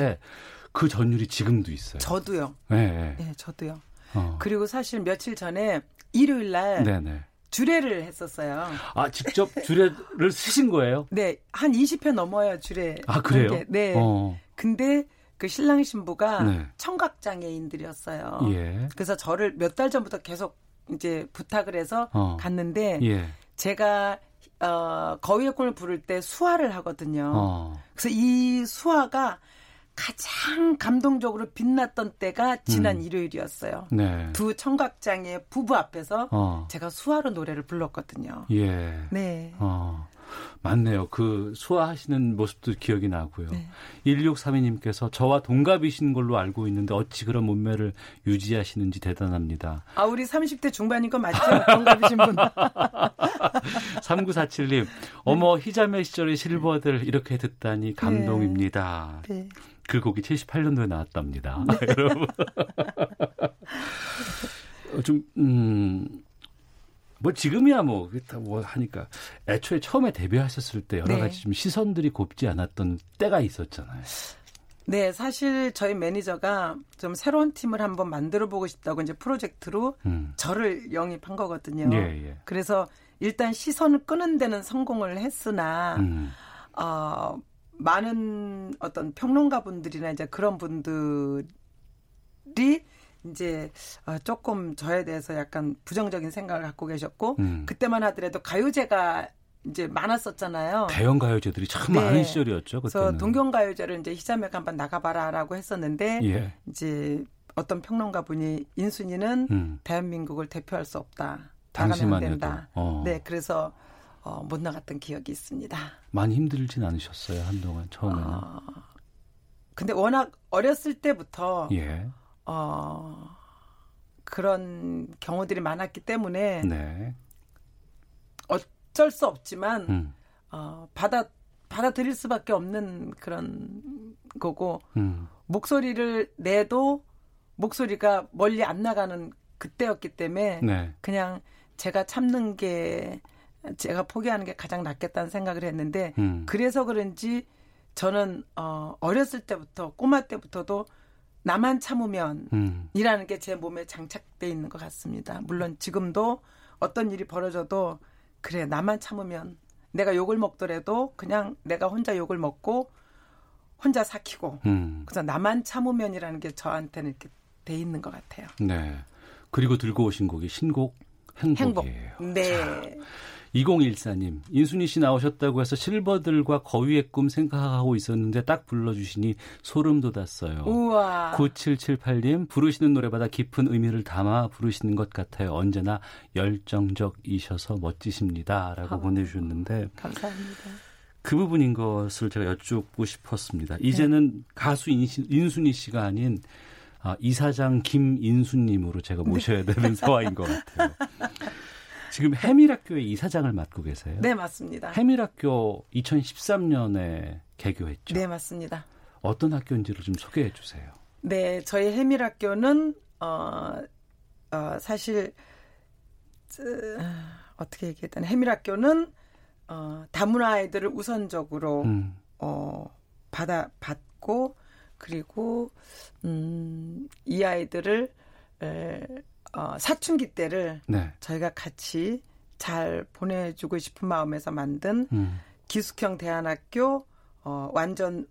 때그 전율이 지금도 있어요. 저도요. 네. 네, 저도요. 어. 그리고 사실 며칠 전에 일요일 날 네네. 주례를 했었어요. 아 직접 주례를 쓰신 거예요? 네, 한 20회 넘어요 주례. 아 그래요? 한 게. 네. 어. 근데 그 신랑 신부가 네. 청각 장애인들이었어요. 예. 그래서 저를 몇 달 전부터 계속 이제 부탁을 해서 어. 갔는데 예. 제가 어, 거위의 꿈을 부를 때 수화를 하거든요. 어. 그래서 이 수화가 가장 감동적으로 빛났던 때가 지난 음. 일요일이었어요. 네. 두 청각장애 부부 앞에서 어. 제가 수화로 노래를 불렀거든요. 예. 네. 어. 맞네요. 그 수화하시는 모습도 기억이 나고요. 네. 1632님께서 저와 동갑이신 걸로 알고 있는데 어찌 그런 몸매를 유지하시는지 대단합니다. 아, 우리 30대 중반인 거 맞죠? 동갑이신 분. 3947님, 어머 희자매 시절의 실버들 이렇게 듣다니 감동입니다. 네. 그 곡이 78년도에 나왔답니다. 여러분. 어, 좀, 음, 뭐 지금이야 뭐, 다뭐 하니까 애초에 처음에 데뷔하셨을 때 여러 네. 가지 좀 시선들이 곱지 않았던 때가 있었잖아요. 네, 사실 저희 매니저가 좀 새로운 팀을 한번 만들어 보고 싶다고 이제 프로젝트로 음. 저를 영입한 거거든요. 예, 예. 그래서 일단 시선을 끄는 데는 성공을 했으나 음. 어, 많은 어떤 평론가 분들이나 이제 그런 분들이 이제 어, 조금 저에 대해서 약간 부정적인 생각을 갖고 계셨고 음. 그때만 하더라도 가요제가 이제 많았었잖아요. 대형 가요제들이 참 네. 많은 시절이었죠. 그래서 그때는. 동경 가요제를 이제 희자매가 한번 나가봐라라고 했었는데 예. 이제 어떤 평론가 분이 인순이는 음. 대한민국을 대표할 수 없다. 당시만. 된다. 어. 네, 그래서 어, 못 나갔던 기억이 있습니다. 많이 힘들진 않으셨어요 한동안 처음에는. 어, 근데 워낙 어렸을 때부터 예. 어, 그런 경우들이 많았기 때문에 네. 어쩔 수 없지만 음. 어, 받아 받아들일 수밖에 없는 그런 거고 음. 목소리를 내도 목소리가 멀리 안 나가는 그때였기 때문에 네. 그냥 제가 참는 게 제가 포기하는 게 가장 낫겠다는 생각을 했는데 음. 그래서 그런지 저는 어, 어렸을 때부터 꼬마 때부터도 나만 참으면 음. 이라는 게 제 몸에 장착돼 있는 것 같습니다. 물론 지금도 어떤 일이 벌어져도 그래 나만 참으면 내가 욕을 먹더라도 그냥 내가 혼자 욕을 먹고 혼자 삭히고 음. 그래서 나만 참으면이라는 게 저한테는 이렇게 돼 있는 것 같아요. 네. 그리고 들고 오신 곡이 신곡 행복이에요. 행복. 네. 2014님, 인순이 씨 나오셨다고 해서 실버들과 거위의 꿈 생각하고 있었는데 딱 불러주시니 소름 돋았어요. 우와. 9778님, 부르시는 노래마다 깊은 의미를 담아 부르시는 것 같아요. 언제나 열정적이셔서 멋지십니다. 라고 아. 보내주셨는데, 감사합니다. 그 부분인 것을 제가 여쭙고 싶었습니다. 이제는 가수 인시, 인순이 씨가 아닌 아, 이사장 김인수님으로 제가 모셔야 되는 상황인 것 같아요. 지금 해밀학교의 이사장을 맡고 계세요. 네, 맞습니다. 해밀학교 2013년에 개교했죠. 네, 맞습니다. 어떤 학교인지를 좀 소개해 주세요. 네, 저희 해밀학교는 어, 어 사실 저, 어떻게 얘기했던 해밀학교는 어, 다문화 아이들을 우선적으로 음, 어, 받아 받고 그리고 음, 이 아이들을 에, 어, 사춘기 때를 네. 저희가 같이 잘 보내주고 싶은 마음에서 만든 음, 기숙형 대안학교 어, 완전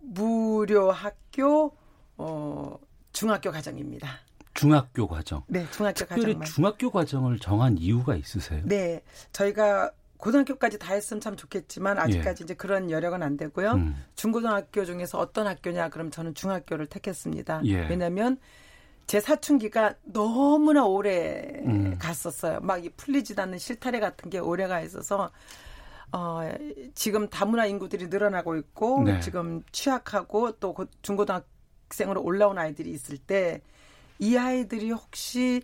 무료 학교 어, 중학교 과정입니다. 중학교 과정. 네, 중학교 특별히 과정만. 중학교 과정을 정한 이유가 있으세요? 네, 저희가 고등학교까지 다 했으면 참 좋겠지만 아직까지 이제 그런 여력은 안 되고요. 예. 음, 중고등학교 중에서 어떤 학교냐 그럼 저는 중학교를 택했습니다. 예. 왜냐하면 제 사춘기가 너무나 오래 음. 갔었어요. 막 이 풀리지도 않는 실타래 같은 게 오래 가 있어서 어, 지금 다문화 인구들이 늘어나고 있고 네. 지금 취약하고 또곧 중고등학생으로 올라온 아이들이 있을 때 이 아이들이 혹시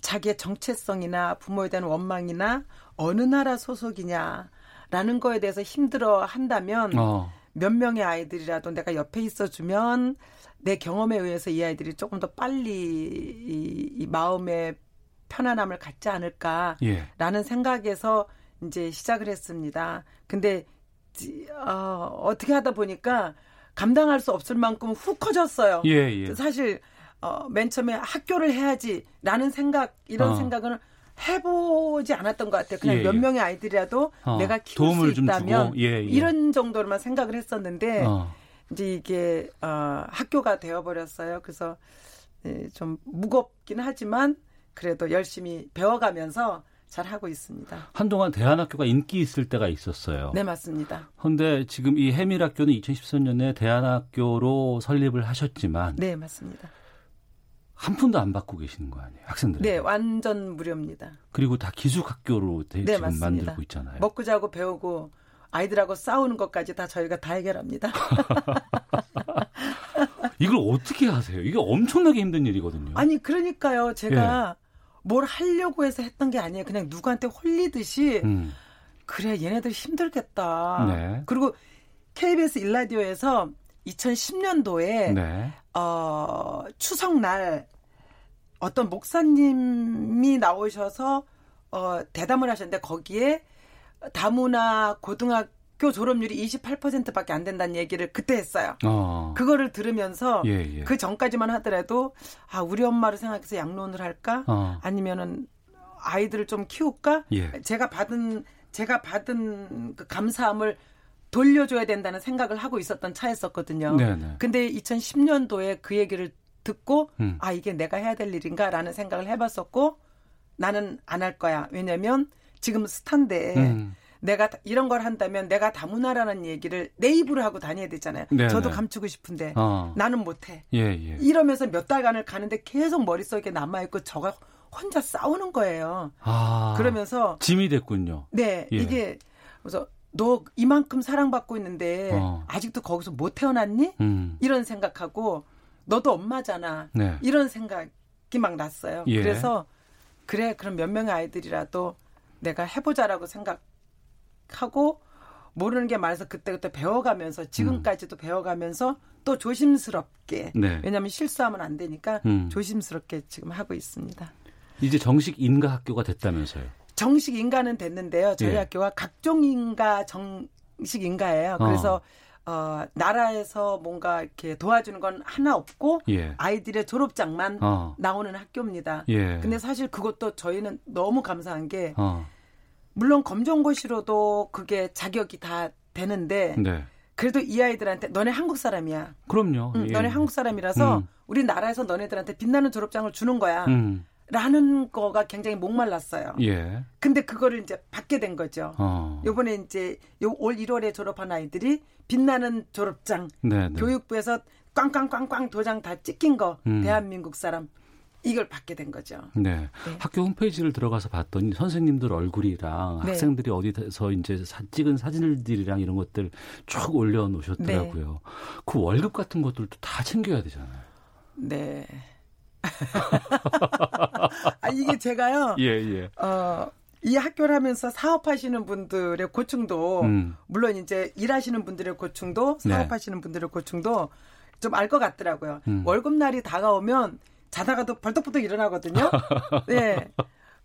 자기의 정체성이나 부모에 대한 원망이나 어느 나라 소속이냐라는 거에 대해서 힘들어 한다면 어, 몇 명의 아이들이라도 내가 옆에 있어 주면 내 경험에 의해서 이 아이들이 조금 더 빨리 이, 이 마음의 편안함을 갖지 않을까라는 예. 생각에서 이제 시작을 했습니다. 근데 어, 어떻게 하다 보니까 감당할 수 없을 만큼 훅 커졌어요. 예, 예. 사실 어, 맨 처음에 학교를 해야지라는 생각 이런 어. 생각은 해보지 않았던 것 같아요. 그냥 예, 몇 예. 명의 아이들이라도 어, 내가 키울 도움을 수좀 있다면 예, 예. 이런 정도로만 생각을 했었는데 어. 이제 이게 어, 학교가 되어버렸어요. 그래서 예, 좀 무겁긴 하지만 그래도 열심히 배워가면서 잘 하고 있습니다. 한동안 대한학교가 인기 있을 때가 있었어요. 네 맞습니다. 그런데 지금 이 해밀학교는 2013년에 대한학교로 설립을 하셨지만 네 맞습니다. 한 푼도 안 받고 계시는 거 아니에요, 학생들? 네 완전 무료입니다. 그리고 다 기숙학교로 돼- 네 지금 맞습니다. 만들고 있잖아요. 먹고 자고 배우고 아이들하고 싸우는 것까지 다 저희가 다 해결합니다. 이걸 어떻게 하세요? 이게 엄청나게 힘든 일이거든요. 아니 그러니까요. 제가 예. 뭘 하려고 해서 했던 게 아니에요. 그냥 누구한테 홀리듯이 음. 그래 얘네들 힘들겠다. 네. 그리고 KBS 일라디오에서 2010년도에 네. 어, 추석날 어떤 목사님이 나오셔서 어, 대담을 하셨는데 거기에 다문화 고등학교 졸업률이 28%밖에 안 된다는 얘기를 그때 했어요. 어. 그거를 들으면서 예, 예. 그 전까지만 하더라도 아 우리 엄마를 생각해서 양론을 할까 어. 아니면은 아이들을 좀 키울까 예. 제가 받은 제가 받은 그 감사함을 돌려줘야 된다는 생각을 하고 있었던 차였었거든요. 네네. 근데 2010년도에 그 얘기를 듣고 음. 아 이게 내가 해야 될 일인가라는 생각을 해봤었고 나는 안 할 거야. 왜냐면 지금 스탄데 음. 내가 다- 이런 걸 한다면 내가 다문화라는 얘기를 내 입으로 하고 다녀야 되잖아요. 네네. 저도 감추고 싶은데 어. 나는 못해. 예, 예. 이러면서 몇 달간을 가는데 계속 머릿속에 남아있고 저가 혼자 싸우는 거예요. 아. 그러면서 짐이 됐군요. 네 예. 이게 그래서 너 이만큼 사랑받고 있는데 어. 아직도 거기서 못 태어났니? 음. 이런 생각하고 너도 엄마잖아. 네. 이런 생각이 막 났어요. 예. 그래서 그래 그럼 몇 명의 아이들이라도 내가 해보자라고 생각하고 모르는 게 많아서 그때그때 배워가면서 지금까지도 배워가면서 또 조심스럽게 네. 왜냐하면 실수하면 안 되니까 음. 조심스럽게 지금 하고 있습니다. 이제 정식 인가 학교가 됐다면서요. 정식 인가는 됐는데요. 저희 예. 학교가 각종 인가 정식 인가예요. 그래서 어, 나라에서 뭔가 이렇게 도와주는 건 하나 없고 예. 아이들의 졸업장만 어. 나오는 학교입니다. 예. 근데 사실 그것도 저희는 너무 감사한 게 어. 물론 검정고시로도 그게 자격이 다 되는데 네. 그래도 이 아이들한테 너네 한국 사람이야. 그럼요. 응, 예. 너네 한국 사람이라서 음. 우리 나라에서 너네들한테 빛나는 졸업장을 주는 거야. 음. 라는 거가 굉장히 목말랐어요. 예. 근데 그거를 이제 받게 된 거죠. 어. 요번에 이제 요 올 1월에 졸업한 아이들이 빛나는 졸업장 네, 네. 교육부에서 꽝꽝꽝꽝 도장 다 찍힌 거 음. 대한민국 사람 이걸 받게 된 거죠. 네. 학교 홈페이지를 들어가서 봤더니 선생님들 얼굴이랑 네. 학생들이 어디서 이제 사- 찍은 사진들이랑 이런 것들 쭉 올려놓으셨더라고요. 그 월급 같은 것들도 다 챙겨야 되잖아요. 네. 아 이게 제가요. 예, 예. 어, 이 학교를 하면서 사업하시는 분들의 고충도 음. 물론 이제 일하시는 분들의 고충도 네. 사업하시는 분들의 고충도 좀 알 것 같더라고요. 음. 월급 날이 다가오면 자다가도 벌떡벌떡 일어나거든요. 네.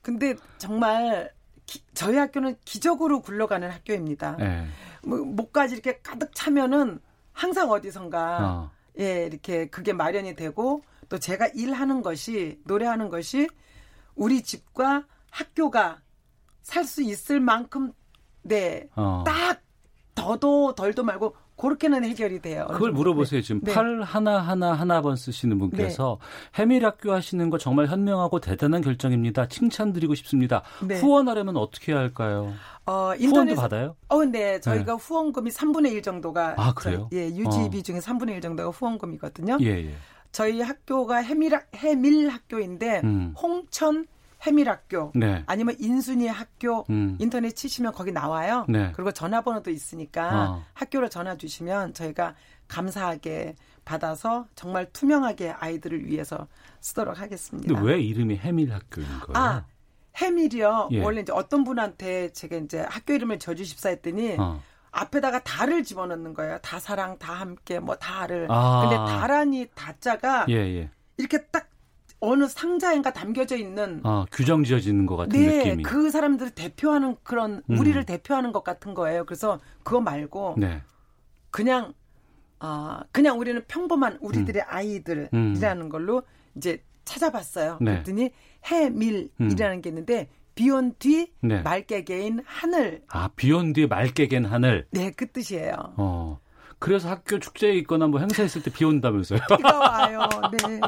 근데 정말 기- 저희 학교는 기적으로 굴러가는 학교입니다. 예. 뭐, 목까지 이렇게 가득 차면은 항상 어디선가 어. 예 이렇게 그게 마련이 되고 또 제가 일하는 것이 노래하는 것이 우리 집과 학교가 살 수 있을 만큼 네 어. 딱 더도 덜도 말고 그렇게는 해결이 돼요. 그걸. 물어보세요. 지금 네. 팔 하나 하나 하나 번 쓰시는 분께서 해밀학교 하시는 거 정말 현명하고 대단한 결정입니다. 칭찬드리고 싶습니다. 네. 후원하려면 어떻게 해야 할까요? 어, 후원도 인터넷 받아요? 어, 근데 저희가 후원금이 3분의 1 정도가 아, 그래요? 저희- 예, 유지비 어. 중에 3분의 1 정도가 후원금이거든요. 예, 예. 저희 학교가 해밀 해밀 학교인데 음. 홍천 해밀학교 네. 아니면 인순이 학교 음. 인터넷 치시면 거기 나와요. 네. 그리고 전화번호도 있으니까 어. 학교로 전화 주시면 저희가 감사하게 받아서 정말 투명하게 아이들을 위해서 쓰도록 하겠습니다. 근데 왜 이름이 해밀 학교인 거예요? 아 해밀이요. 예. 원래 이제 어떤 분한테 제가 이제 학교 이름을 지어주십사 했더니 어. 앞에다가 다를 집어넣는 거예요. 다 사랑, 다 함께, 뭐 다를. 아. 근데 다란이 다자가 예, 예. 이렇게 딱 어느 상자인가 담겨져 있는 아, 규정 지어지는 것 같은 네, 느낌이. 그 사람들을 대표하는 그런 음. 우리를 대표하는 것 같은 거예요. 그래서 그거 말고 네. 그냥 아 그냥 우리는 평범한 우리들의 아이들이라는 걸로 이제 찾아봤어요. 음. 네. 그랬더니 해밀이라는 게 있는데 비온 뒤 네. 맑게 개인 하늘 아, 비온 뒤에 맑게 갠 하늘. 네 그 뜻이에요. 어. 그래서 학교 축제에 있거나 뭐 행사 있을 때 비 온다면서요. 비가 와요. 네.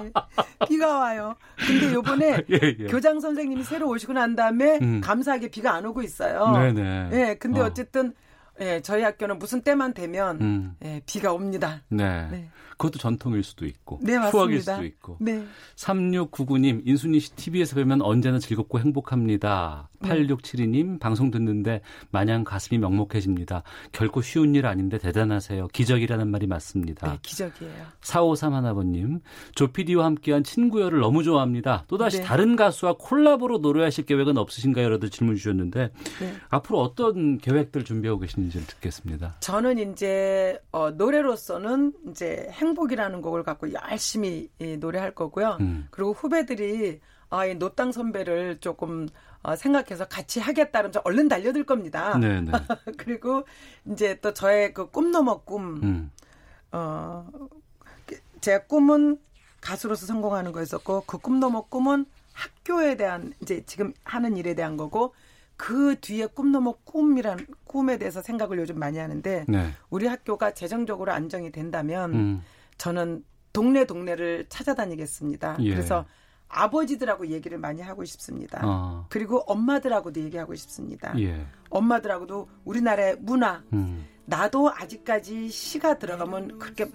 비가 와요. 근데 요번에 예, 예. 교장 선생님이 새로 오시고 난 다음에 음. 감사하게 비가 안 오고 있어요. 네네. 예, 근데 어. 어쨌든 예, 저희 학교는 무슨 때만 되면 음. 예, 비가 옵니다. 네. 네. 그것도 전통일 수도 있고 네, 추억일 맞습니다. 수도 있고. 네. 3699님, 인순이 씨 TV에서 뵈면 언제나 즐겁고 행복합니다. 네. 8672님, 방송 듣는데 마냥 가슴이 먹먹해집니다. 결코 쉬운 일 아닌데 대단하세요. 기적이라는 말이 맞습니다. 네, 기적이에요. 4531 하나번님, 조피디와 함께한 친구여를 너무 좋아합니다. 또다시 네. 다른 가수와 콜라보로 노래하실 계획은 없으신가요? 여러분 질문 주셨는데, 네. 앞으로 어떤 계획들 준비하고 계 시는지 듣겠습니다. 저는 이제 어, 노래로서는 이제 행복이라는 곡을 갖고 열심히 이, 노래할 거고요. 음. 그리고 후배들이 아, 이 노땅 선배를 조금 어, 생각해서 같이 하겠다면 저 얼른 달려들 겁니다. 네네. 그리고 이제 또 저의 그 꿈 넘어 꿈, 음. 어, 제 꿈은 가수로서 성공하는 거였었고 그 꿈 넘어 꿈은 학교에 대한 이제 지금 하는 일에 대한 거고 그 뒤에 꿈 넘어 꿈이란 꿈에 대해서 생각을 요즘 많이 하는데 네. 우리 학교가 재정적으로 안정이 된다면 음. 저는 동네 동네를 찾아다니겠습니다. 예. 그래서 아버지들하고 얘기를 많이 하고 싶습니다. 아. 그리고 엄마들하고도 얘기하고 싶습니다. 예. 엄마들하고도 우리나라의 문화, 음. 나도 아직까지 시가 들어가면 그렇게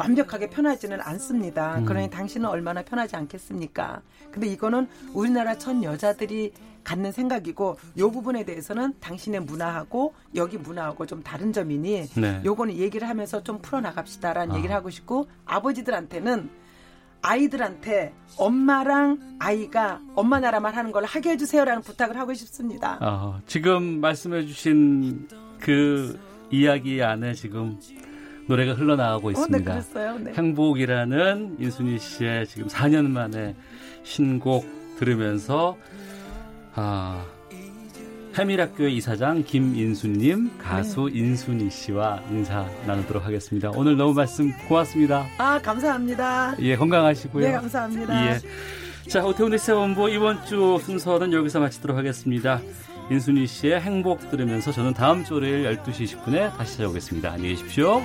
완벽하게 편하지는 않습니다. 음. 그러니 당신은 얼마나 편하지 않겠습니까? 근데 이거는 우리나라 전 여자들이 갖는 생각이고 요 부분에 대해서는 당신의 문화하고 여기 문화하고 좀 다른 점이니 네. 요거는 얘기를 하면서 좀 풀어 나갑시다라는 아. 얘기를 하고 싶고 아버지들한테는 아이들한테 엄마랑 아이가 엄마 나라만 하는 걸 하게 해주세요라는 부탁을 하고 싶습니다. 아, 지금 말씀해주신 그 이야기 안에 지금 노래가 흘러나가고 어, 네, 있습니다. 네. 행복이라는 인순이 씨의 지금 4년 만에 신곡 들으면서 아, 해밀학교의 이사장 김인수님, 가수 네. 인순이 씨와 인사 나누도록 하겠습니다. 오늘 너무 말씀 고맙습니다. 아, 감사합니다. 예, 건강하시고요. 네, 감사합니다. 예. 자, 오태훈의 세원부 이번 주 순서는 여기서 마치도록 하겠습니다. 인순이 씨의 행복 들으면서 저는 다음 주 월요일 12시 20분에 다시 찾아오겠습니다. 안녕히 계십시오.